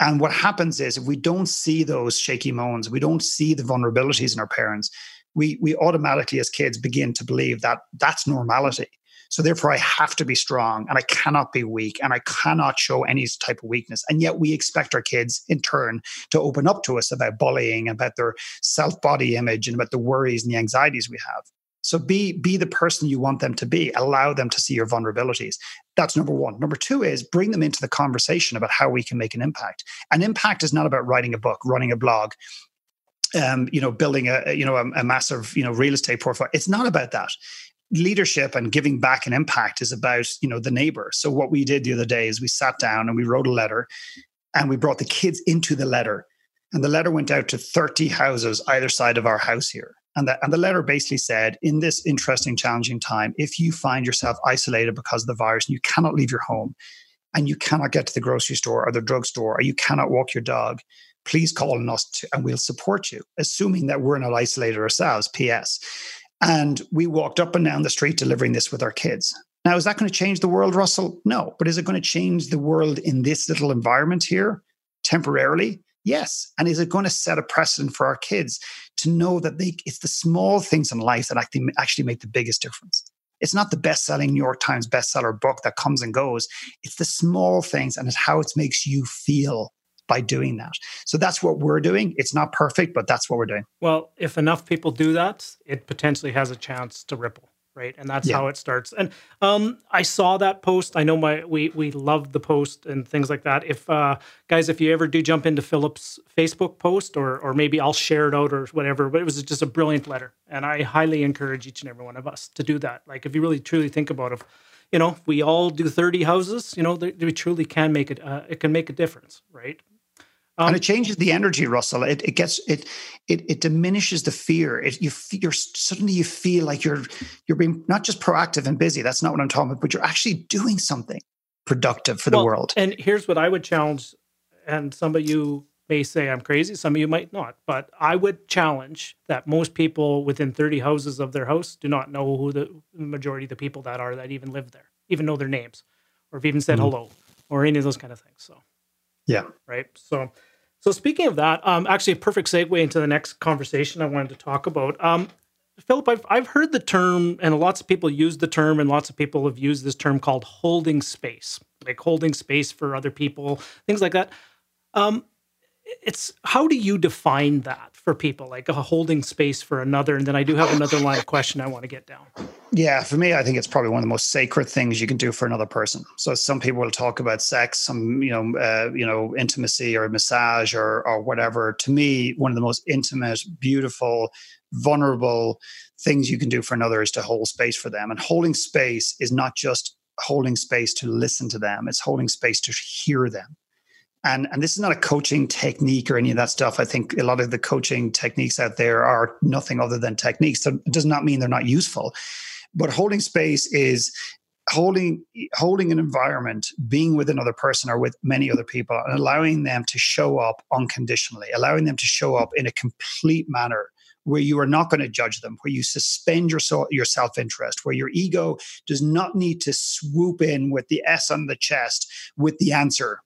And what happens is if we don't see those shaky moments we don't see the vulnerabilities in our parents we we automatically as kids begin to believe that that's normality so therefore, I have to be strong and I cannot be weak and I cannot show any type of weakness. And yet we expect our kids in turn to open up to us about bullying, about their self body image and about the worries and the anxieties we have. So be be the person you want them to be. Allow them to see your vulnerabilities. That's number one. Number two is bring them into the conversation about how we can make an impact. An impact is not about writing a book, running a blog, um, you know, building a you know a, a massive you know real estate portfolio. It's not about that leadership and giving back an impact is about you know the neighbor. So what we did the other day is we sat down and we wrote a letter and we brought the kids into the letter. And the letter went out to 30 houses either side of our house here. And, that, and the letter basically said in this interesting challenging time if you find yourself isolated because of the virus and you cannot leave your home and you cannot get to the grocery store or the drugstore or you cannot walk your dog please call on us to, and we'll support you assuming that we're not isolated ourselves ps and we walked up and down the street delivering this with our kids. Now, is that going to change the world, Russell? No. But is it going to change the world in this little environment here temporarily? Yes. And is it going to set a precedent for our kids to know that they, it's the small things in life that actually, actually make the biggest difference? It's not the best selling New York Times bestseller book that comes and goes. It's the small things and it's how it makes you feel by doing that. So that's what we're doing. It's not perfect, but that's what we're doing. Well, if enough people do that, it potentially has a chance to ripple right and that's yeah. how it starts and um, i saw that post i know my we we love the post and things like that if uh, guys if you ever do jump into philip's facebook post or or maybe i'll share it out or whatever but it was just a brilliant letter and i highly encourage each and every one of us to do that like if you really truly think about it you know if we all do 30 houses you know we truly can make it uh, it can make a difference right um, and it changes the energy, Russell. It, it gets it it it diminishes the fear. It, you you're suddenly you feel like you're you're being not just proactive and busy. That's not what I'm talking about. But you're actually doing something productive for well, the world. And here's what I would challenge. And some of you may say I'm crazy. Some of you might not. But I would challenge that most people within 30 houses of their house do not know who the majority of the people that are that even live there, even know their names, or have even said mm-hmm. hello, or any of those kind of things. So. Yeah. Right. So, so speaking of that, um, actually, a perfect segue into the next conversation I wanted to talk about. Um, Philip, I've I've heard the term, and lots of people use the term, and lots of people have used this term called holding space, like holding space for other people, things like that. Um, it's how do you define that for people, like a holding space for another? And then I do have another line of question I want to get down. Yeah, for me, I think it's probably one of the most sacred things you can do for another person. So some people will talk about sex, some you know, uh, you know, intimacy or massage or or whatever. To me, one of the most intimate, beautiful, vulnerable things you can do for another is to hold space for them. And holding space is not just holding space to listen to them; it's holding space to hear them and and this is not a coaching technique or any of that stuff. I think a lot of the coaching techniques out there are nothing other than techniques. So it does not mean they're not useful. But holding space is holding holding an environment being with another person or with many other people and allowing them to show up unconditionally allowing them to show up in a complete manner where you are not going to judge them, where you suspend your, so, your self interest, where your ego does not need to swoop in with the S on the chest with the answer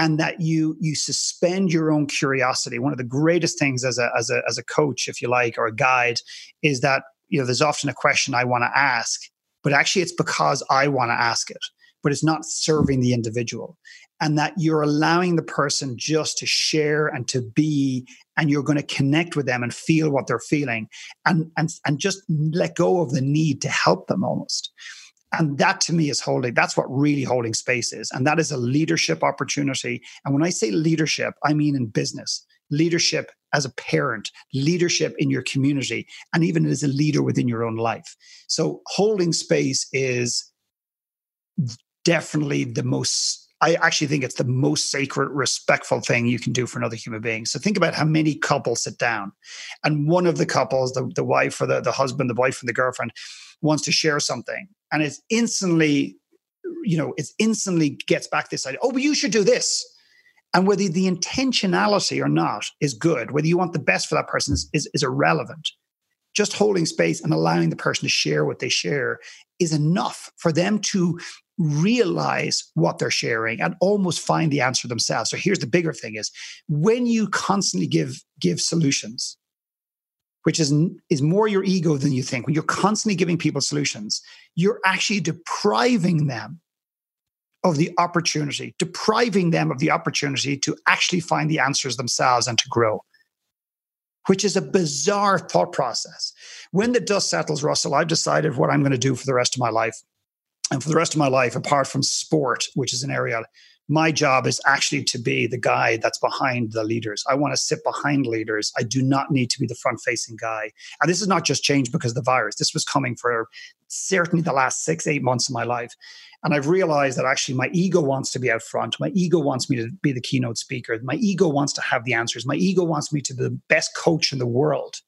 and that you you suspend your own curiosity one of the greatest things as a as a as a coach if you like or a guide is that you know there's often a question i want to ask but actually it's because i want to ask it but it's not serving the individual. And that you're allowing the person just to share and to be, and you're going to connect with them and feel what they're feeling and, and, and just let go of the need to help them almost. And that to me is holding, that's what really holding space is. And that is a leadership opportunity. And when I say leadership, I mean in business, leadership as a parent, leadership in your community, and even as a leader within your own life. So holding space is definitely the most I actually think it's the most sacred, respectful thing you can do for another human being. So think about how many couples sit down, and one of the couples, the, the wife or the, the husband, the wife and the girlfriend, wants to share something, and it's instantly, you know, it's instantly gets back this idea. Oh, but you should do this. And whether the intentionality or not is good, whether you want the best for that person is, is, is irrelevant. Just holding space and allowing the person to share what they share is enough for them to realize what they're sharing and almost find the answer themselves. So here's the bigger thing is when you constantly give give solutions, which is is more your ego than you think. When you're constantly giving people solutions, you're actually depriving them of the opportunity, depriving them of the opportunity to actually find the answers themselves and to grow, which is a bizarre thought process. When the dust settles, Russell, I've decided what I'm going to do for the rest of my life. And for the rest of my life, apart from sport, which is an area my job is actually to be the guy that's behind the leaders. I want to sit behind leaders. I do not need to be the front facing guy. And this is not just changed because of the virus. This was coming for certainly the last six, eight months of my life. And I've realized that actually my ego wants to be out front. My ego wants me to be the keynote speaker. My ego wants to have the answers. My ego wants me to be the best coach in the world.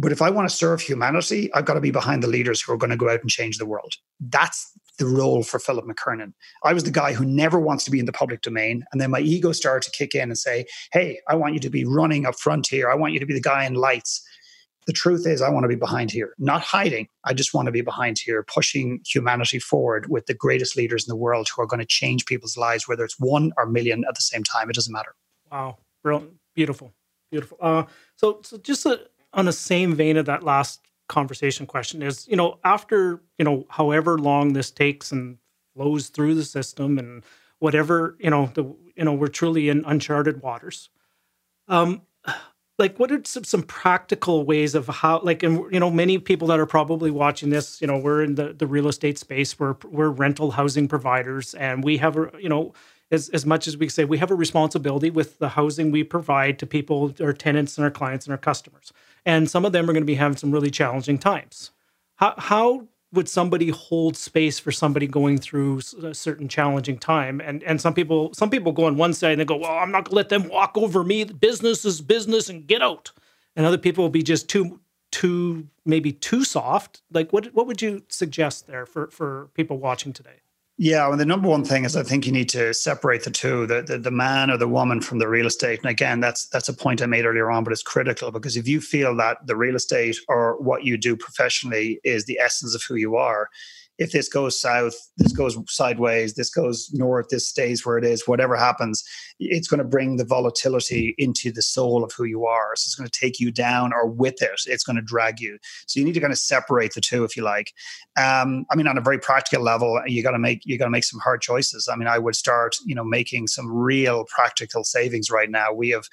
But if I want to serve humanity, I've got to be behind the leaders who are going to go out and change the world. That's the role for Philip McKernan. I was the guy who never wants to be in the public domain. And then my ego started to kick in and say, Hey, I want you to be running up front here. I want you to be the guy in lights. The truth is, I want to be behind here, not hiding. I just want to be behind here, pushing humanity forward with the greatest leaders in the world who are going to change people's lives, whether it's one or million at the same time. It doesn't matter. Wow. Brilliant. Beautiful. Beautiful. Uh, so, so just a, on the same vein of that last conversation question is, you know, after, you know, however long this takes and flows through the system and whatever, you know, the, you know, we're truly in uncharted waters. Um, like what are some, some practical ways of how like and you know many people that are probably watching this you know we're in the, the real estate space we're we're rental housing providers and we have a you know as, as much as we say we have a responsibility with the housing we provide to people our tenants and our clients and our customers and some of them are going to be having some really challenging times. How, how would somebody hold space for somebody going through a certain challenging time? And and some people some people go on one side and they go well i'm not going to let them walk over me. Business is business and get out. And other people will be just too too maybe too soft. Like what what would you suggest there for for people watching today yeah, well, the number one thing is I think you need to separate the two, the, the, the man or the woman from the real estate. And again, that's that's a point I made earlier on, but it's critical because if you feel that the real estate or what you do professionally is the essence of who you are, if this goes south, this goes sideways, this goes north, this stays where it is, whatever happens, it's going to bring the volatility into the soul of who you are. So it's going to take you down, or with it, it's going to drag you. So you need to kind of separate the two, if you like. Um, I mean, on a very practical level, you got to make you got to make some hard choices. I mean, I would start, you know, making some real practical savings right now. We have,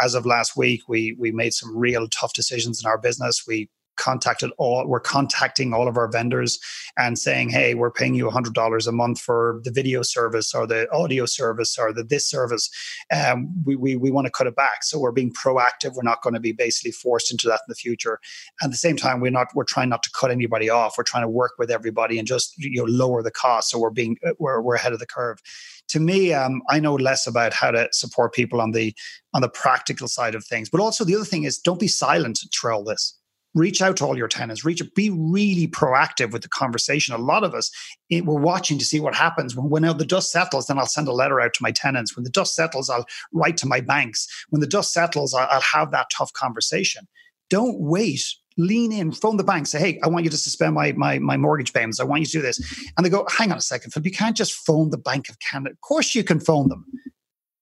as of last week, we we made some real tough decisions in our business. We contacted all we're contacting all of our vendors and saying hey we're paying you $100 a month for the video service or the audio service or the this service um, we, we, we want to cut it back. So we're being proactive. We're not going to be basically forced into that in the future. At the same time we're not we're trying not to cut anybody off. We're trying to work with everybody and just you know lower the cost. So we're being we're, we're ahead of the curve. To me um, i know less about how to support people on the on the practical side of things but also the other thing is don't be silent through all this reach out to all your tenants reach be really proactive with the conversation a lot of us it, we're watching to see what happens when, when the dust settles then i'll send a letter out to my tenants when the dust settles i'll write to my banks when the dust settles i'll, I'll have that tough conversation don't wait lean in, phone the bank, say, hey, I want you to suspend my, my, my mortgage payments. I want you to do this. And they go, hang on a second, Philip, you can't just phone the Bank of Canada. Of course you can phone them.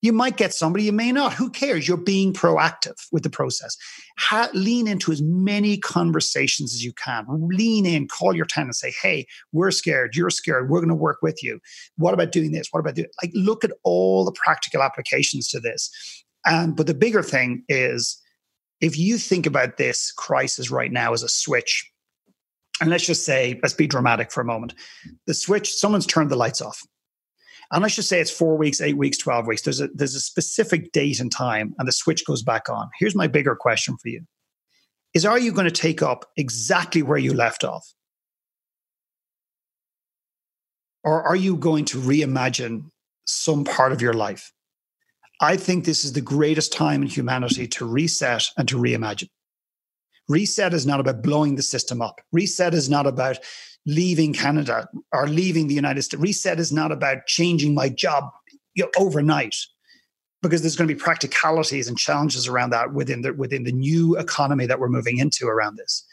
You might get somebody, you may not. Who cares? You're being proactive with the process. Ha- lean into as many conversations as you can. Lean in, call your tenant, say, hey, we're scared, you're scared, we're going to work with you. What about doing this? What about doing like look at all the practical applications to this. Um, but the bigger thing is if you think about this crisis right now as a switch, and let's just say, let's be dramatic for a moment. The switch, someone's turned the lights off and let's just say it's four weeks, eight weeks, 12 weeks. There's a, there's a specific date and time, and the switch goes back on. Here's my bigger question for you is are you going to take up exactly where you left off? Or are you going to reimagine some part of your life? I think this is the greatest time in humanity to reset and to reimagine. Reset is not about blowing the system up. Reset is not about leaving Canada or leaving the United States. Reset is not about changing my job you know, overnight because there's going to be practicalities and challenges around that within the within the new economy that we're moving into around this.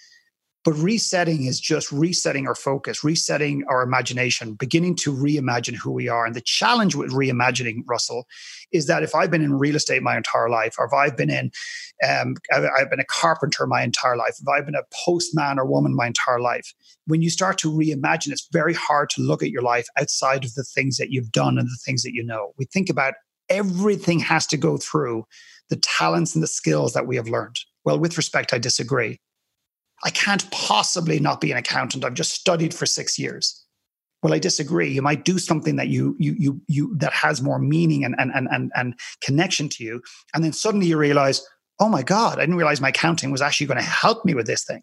But resetting is just resetting our focus, resetting our imagination, beginning to reimagine who we are. And the challenge with reimagining, Russell, is that if I've been in real estate my entire life, or if I've been in, um, I've been a carpenter my entire life, if I've been a postman or woman my entire life, when you start to reimagine, it's very hard to look at your life outside of the things that you've done and the things that you know. We think about everything has to go through the talents and the skills that we have learned. Well, with respect, I disagree. I can't possibly not be an accountant. I've just studied for six years. Well, I disagree. You might do something that you you you you that has more meaning and and and and connection to you, and then suddenly you realize, oh my God, I didn't realize my accounting was actually going to help me with this thing.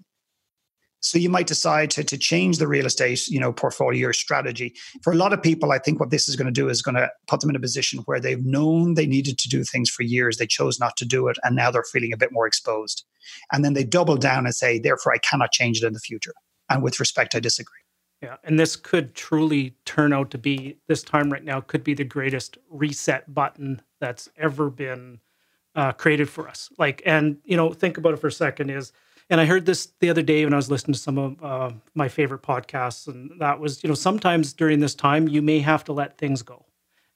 So you might decide to, to change the real estate, you know, portfolio or strategy. For a lot of people, I think what this is going to do is going to put them in a position where they've known they needed to do things for years. They chose not to do it, and now they're feeling a bit more exposed. And then they double down and say, therefore, I cannot change it in the future. And with respect, I disagree. Yeah, and this could truly turn out to be this time right now could be the greatest reset button that's ever been uh, created for us. Like, and you know, think about it for a second. Is and I heard this the other day when I was listening to some of uh, my favorite podcasts, and that was, you know, sometimes during this time you may have to let things go.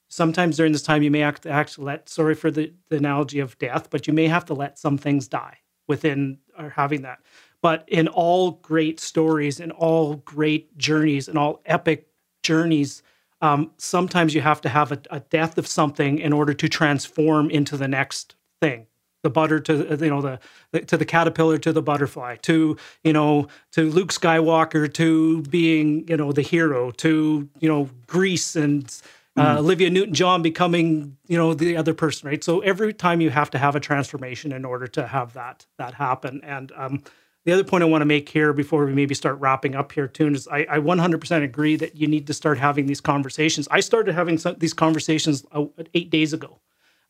Sometimes during this time you may have to actually let, sorry for the, the analogy of death, but you may have to let some things die within or having that. But in all great stories, in all great journeys, in all epic journeys, um, sometimes you have to have a, a death of something in order to transform into the next thing the butter to you know the, the, to the caterpillar to the butterfly to you know to Luke Skywalker to being you know the hero to you know Grease and uh, mm. Olivia Newton John becoming you know the other person right so every time you have to have a transformation in order to have that that happen and um, the other point I want to make here before we maybe start wrapping up here too is I, I 100% agree that you need to start having these conversations. I started having some, these conversations uh, eight days ago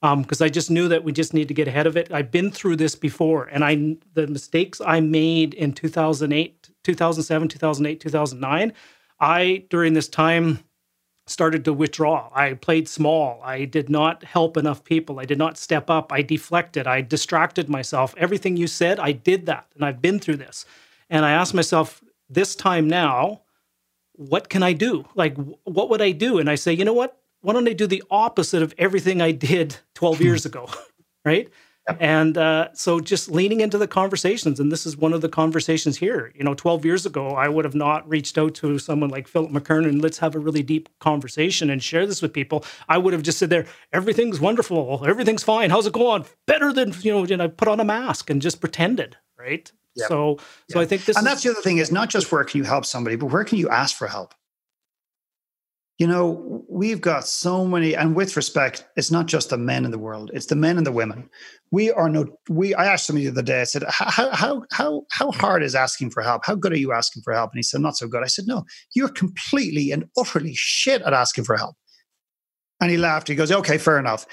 because um, I just knew that we just need to get ahead of it. I've been through this before, and I the mistakes I made in 2008, 2007, 2008, 2009. I during this time started to withdraw. I played small. I did not help enough people. I did not step up. I deflected. I distracted myself. Everything you said, I did that, and I've been through this. And I asked myself this time now, what can I do? Like, what would I do? And I say, you know what? why don't I do the opposite of everything I did 12 years ago? <laughs> right. Yep. And uh, so just leaning into the conversations, and this is one of the conversations here. You know, 12 years ago, I would have not reached out to someone like Philip McKernan, let's have a really deep conversation and share this with people. I would have just said there, everything's wonderful, everything's fine, how's it going? Better than, you know, and I put on a mask and just pretended, right? Yep. So, yep. so I think this, and that's the other thing is not just where can you help somebody, but where can you ask for help? You know, we've got so many, and with respect, it's not just the men in the world; it's the men and the women. We are no. We. I asked somebody the other day. I said, "How how how how hard is asking for help? How good are you asking for help?" And he said, "Not so good." I said, "No, you're completely and utterly shit at asking for help." And he laughed. He goes, "Okay, fair enough."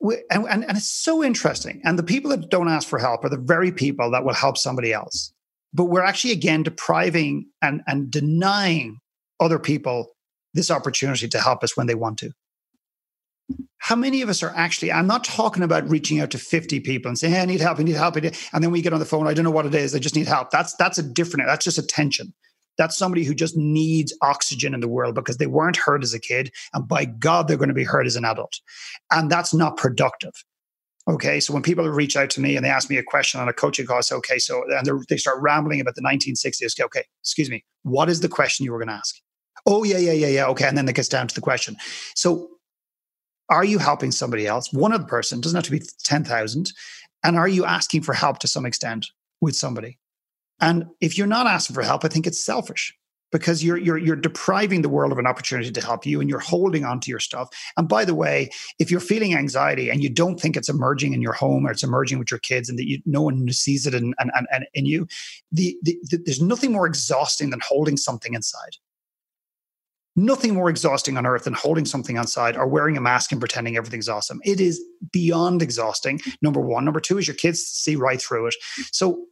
We, and, and and it's so interesting. And the people that don't ask for help are the very people that will help somebody else. But we're actually again depriving and and denying other people this opportunity to help us when they want to. How many of us are actually, I'm not talking about reaching out to 50 people and saying, hey, I need help, I need help. And then we get on the phone, I don't know what it is, I just need help. That's that's a different, that's just attention. That's somebody who just needs oxygen in the world because they weren't hurt as a kid. And by God, they're going to be hurt as an adult. And that's not productive. Okay, so when people reach out to me and they ask me a question on a coaching call, I say, okay, so and they start rambling about the 1960s. Okay, okay, excuse me, what is the question you were going to ask? Oh, yeah, yeah, yeah, yeah. Okay, and then it gets down to the question. So, are you helping somebody else? One other person doesn't have to be 10,000. And are you asking for help to some extent with somebody? And if you're not asking for help, I think it's selfish because you're you're you're depriving the world of an opportunity to help you and you're holding on to your stuff and by the way if you're feeling anxiety and you don't think it's emerging in your home or it's emerging with your kids and that you no one sees it in, and, and in you the, the, the, there's nothing more exhausting than holding something inside nothing more exhausting on earth than holding something outside or wearing a mask and pretending everything's awesome it is beyond exhausting number one number two is your kids see right through it so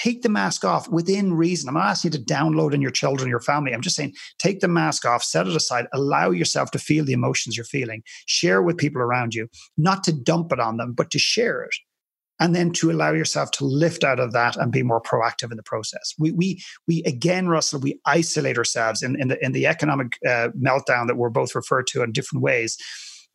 take the mask off within reason. I'm not asking you to download in your children, your family. I'm just saying take the mask off, set it aside, allow yourself to feel the emotions you're feeling, share with people around you, not to dump it on them, but to share it. And then to allow yourself to lift out of that and be more proactive in the process. We, we, we again, Russell, we isolate ourselves in, in the in the economic uh, meltdown that we're both referred to in different ways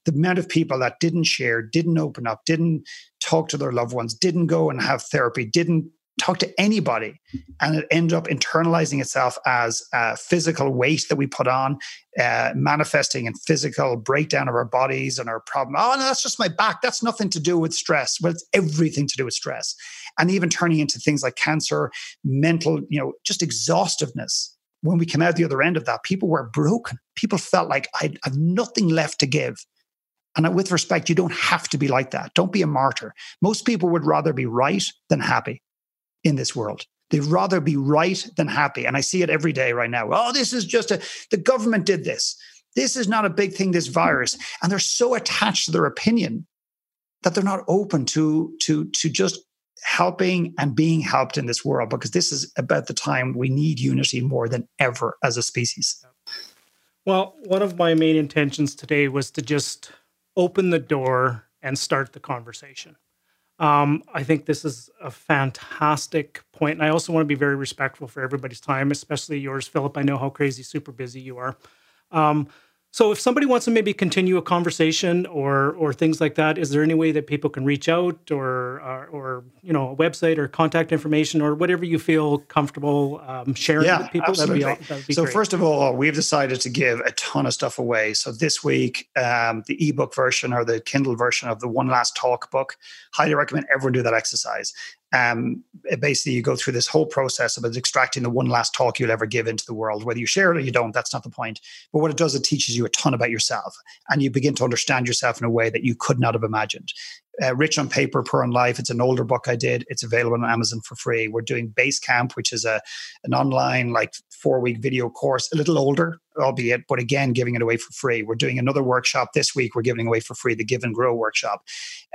the amount of people that didn't share, didn't open up, didn't talk to their loved ones, didn't go and have therapy, didn't talk to anybody and it ended up internalizing itself as a physical weight that we put on uh, manifesting in physical breakdown of our bodies and our problem. Oh no that's just my back. That's nothing to do with stress. Well it's everything to do with stress. And even turning into things like cancer mental you know just exhaustiveness. When we came out the other end of that people were broken. People felt like i have nothing left to give. And with respect, you don't have to be like that. Don't be a martyr. Most people would rather be right than happy in this world. They'd rather be right than happy. And I see it every day right now. Oh, this is just a, the government did this. This is not a big thing, this virus. And they're so attached to their opinion that they're not open to, to, to just helping and being helped in this world because this is about the time we need unity more than ever as a species. Well, one of my main intentions today was to just open the door and start the conversation. Um, I think this is a fantastic point, and I also want to be very respectful for everybody's time, especially yours, Philip. I know how crazy, super busy you are. Um, so if somebody wants to maybe continue a conversation or or things like that, is there any way that people can reach out or or, or you know a website or contact information or whatever you feel comfortable um, sharing yeah, with people? Absolutely. That'd be, that'd be so great. first of all, we've decided to give a ton of stuff away. So this week, um, the ebook version or the Kindle version of the One Last Talk book. Highly recommend everyone do that exercise um, basically you go through this whole process of extracting the one last talk you'll ever give into the world. Whether you share it or you don't that's not the point. But what it does it teaches you a ton about yourself and you begin to understand yourself in a way that you could not have imagined uh, Rich on Paper, Poor on Life. It's an older book I did. It's available on Amazon for free. We're doing Basecamp, which is a an online like four week video course, a little older, albeit, but again, giving it away for free. We're doing another workshop this week. We're giving away for free the Give and Grow workshop.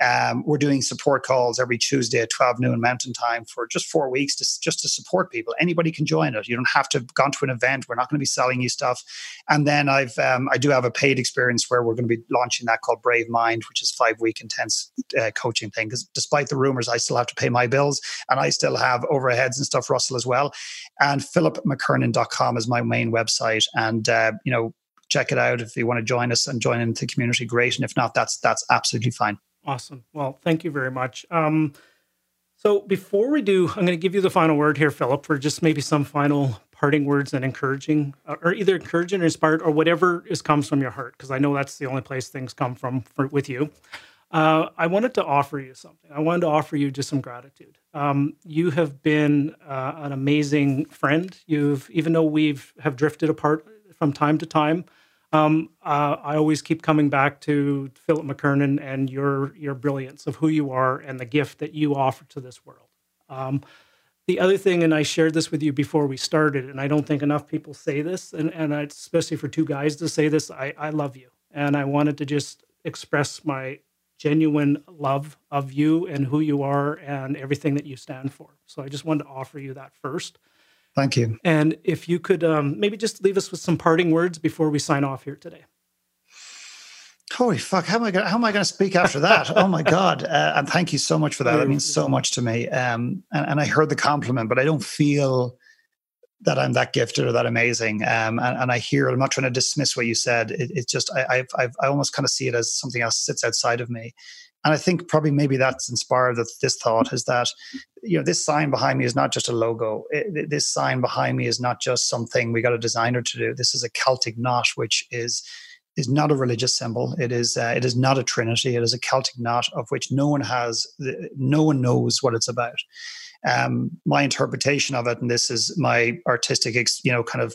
Um, we're doing support calls every Tuesday at 12 noon Mountain Time for just four weeks to just to support people. Anybody can join it. You don't have to have gone to an event. We're not going to be selling you stuff. And then I've um, I do have a paid experience where we're going to be launching that called Brave Mind, which is five week intense uh, coaching thing because despite the rumors, I still have to pay my bills and I still have overheads and stuff, Russell, as well. And philipmckernan.com is my main website. And, uh, you know, check it out if you want to join us and join into the community. Great. And if not, that's, that's absolutely fine. Awesome. Well, thank you very much. Um, so before we do, I'm going to give you the final word here, Philip, for just maybe some final parting words and encouraging, uh, or either encouraging or inspired, or whatever is comes from your heart, because I know that's the only place things come from for, with you. Uh, I wanted to offer you something. I wanted to offer you just some gratitude. Um, you have been uh, an amazing friend. You've, even though we've have drifted apart from time to time, um, uh, I always keep coming back to Philip McKernan and your your brilliance of who you are and the gift that you offer to this world. Um, the other thing, and I shared this with you before we started, and I don't think enough people say this, and, and especially for two guys to say this, I, I love you. And I wanted to just express my genuine love of you and who you are and everything that you stand for. So I just wanted to offer you that first. Thank you. And if you could um, maybe just leave us with some parting words before we sign off here today. Holy fuck! How am I going? How am I going to speak after that? oh my god! Uh, and thank you so much for that. It means so much to me. Um, and, and I heard the compliment, but I don't feel that I'm that gifted or that amazing. Um, and, and, I hear, it. I'm not trying to dismiss what you said. It, it's just, I, I've, I've, i almost kind of see it as something else sits outside of me. And I think probably maybe that's inspired that this thought is that, you know, this sign behind me is not just a logo. It, this sign behind me is not just something we got a designer to do. This is a Celtic knot, which is is not a religious symbol. It is uh, it is not a trinity. It is a Celtic knot of which no one has no one knows what it's about. Um, my interpretation of it, and this is my artistic, you know, kind of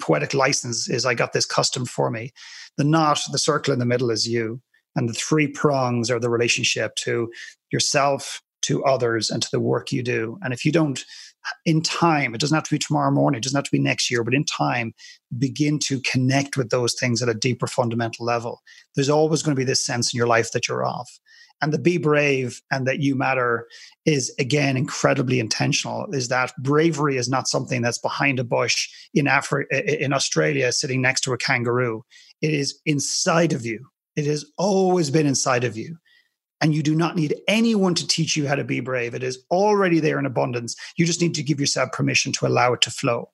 poetic license, is I got this custom for me. The knot, the circle in the middle is you, and the three prongs are the relationship to yourself, to others, and to the work you do. And if you don't in time, it doesn't have to be tomorrow morning, it doesn't have to be next year, but in time, begin to connect with those things at a deeper fundamental level. There's always going to be this sense in your life that you're off. And the be brave and that you matter is again incredibly intentional. Is that bravery is not something that's behind a bush in Africa, in Australia, sitting next to a kangaroo. It is inside of you. It has always been inside of you and you do not need anyone to teach you how to be brave. It is already there in abundance. You just need to give yourself permission to allow it to flow.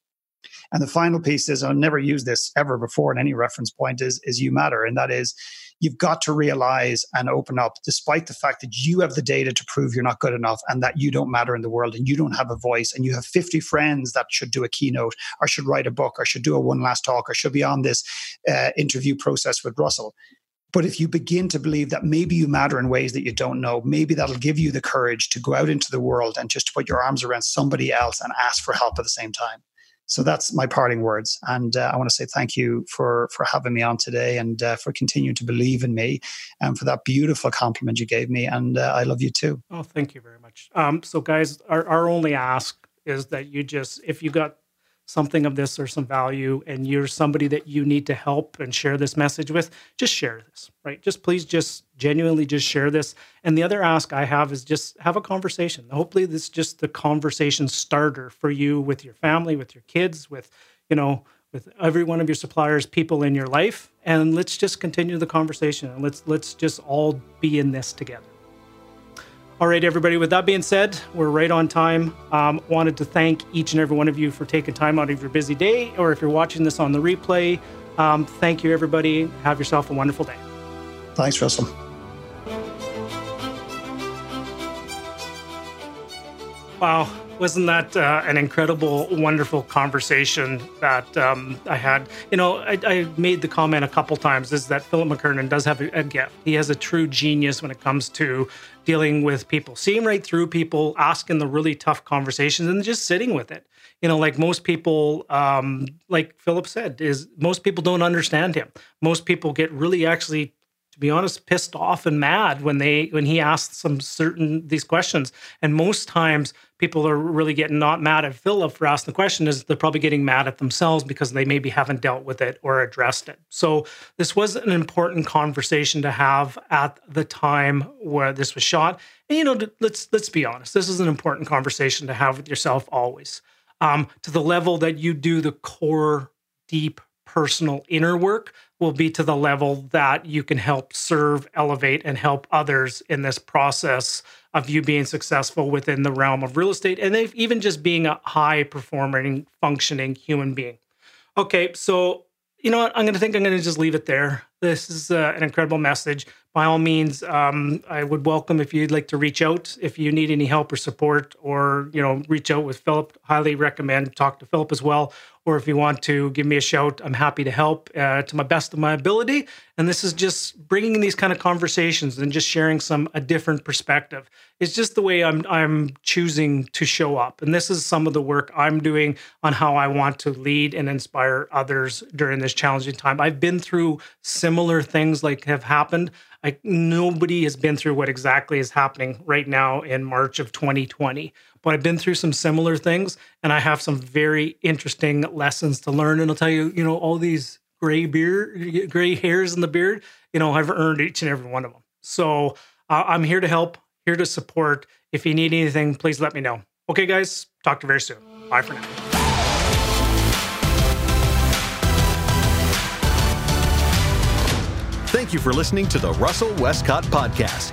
And the final piece is I've never used this ever before in any reference point is, is you matter. And that is you've got to realize and open up, despite the fact that you have the data to prove you're not good enough and that you don't matter in the world and you don't have a voice and you have 50 friends that should do a keynote or should write a book or should do a one last talk or should be on this uh, interview process with Russell. But if you begin to believe that maybe you matter in ways that you don't know, maybe that'll give you the courage to go out into the world and just put your arms around somebody else and ask for help at the same time. So that's my parting words, and uh, I want to say thank you for for having me on today, and uh, for continuing to believe in me, and for that beautiful compliment you gave me. And uh, I love you too. Oh, thank you very much. Um, so, guys, our our only ask is that you just if you got something of this or some value and you're somebody that you need to help and share this message with, just share this, right? Just please just genuinely just share this. And the other ask I have is just have a conversation. Hopefully this is just the conversation starter for you with your family, with your kids, with, you know, with every one of your suppliers, people in your life. And let's just continue the conversation and let's let's just all be in this together. All right, everybody, with that being said, we're right on time. Um, wanted to thank each and every one of you for taking time out of your busy day, or if you're watching this on the replay, um, thank you, everybody. Have yourself a wonderful day. Thanks, Russell. Wow wasn't that uh, an incredible, wonderful conversation that um, I had? You know, I, I, made the comment a couple times is that Philip McKernan does have a, a, gift. He has a true genius when it comes to dealing with people, seeing right through people, asking the really tough conversations, and just sitting with it. You know, like most people, um, like Philip said, is most people don't understand him. Most people get really actually to be honest, pissed off and mad when they when he asks some certain these questions. And most times people are really getting not mad at Philip for asking the question, is they're probably getting mad at themselves because they maybe haven't dealt with it or addressed it. So this was an important conversation to have at the time where this was shot. And you know, let's let's be honest, this is an important conversation to have with yourself always. Um, to the level that you do the core, deep personal inner work will be to the level that you can help serve, elevate, and help others in this process of you being successful within the realm of real estate and even just being a high performing, functioning human being. Okay, so you know what? I'm going to think I'm going to just leave it there. This is uh, an incredible message. By all means, um, I would welcome if you'd like to reach out if you need any help or support, or you know, reach out with Philip. Highly recommend talk to Philip as well, or if you want to give me a shout, I'm happy to help uh, to my best of my ability. And this is just bringing these kind of conversations and just sharing some a different perspective. It's just the way I'm I'm choosing to show up, and this is some of the work I'm doing on how I want to lead and inspire others during this challenging time. I've been through similar things like have happened. I, nobody has been through what exactly is happening right now in March of 2020 but I've been through some similar things and I have some very interesting lessons to learn. And I'll tell you, you know, all these gray beard, gray hairs in the beard, you know, I've earned each and every one of them. So uh, I'm here to help, here to support. If you need anything, please let me know. Okay, guys, talk to you very soon. Bye for now. Thank you for listening to the Russell Westcott Podcast.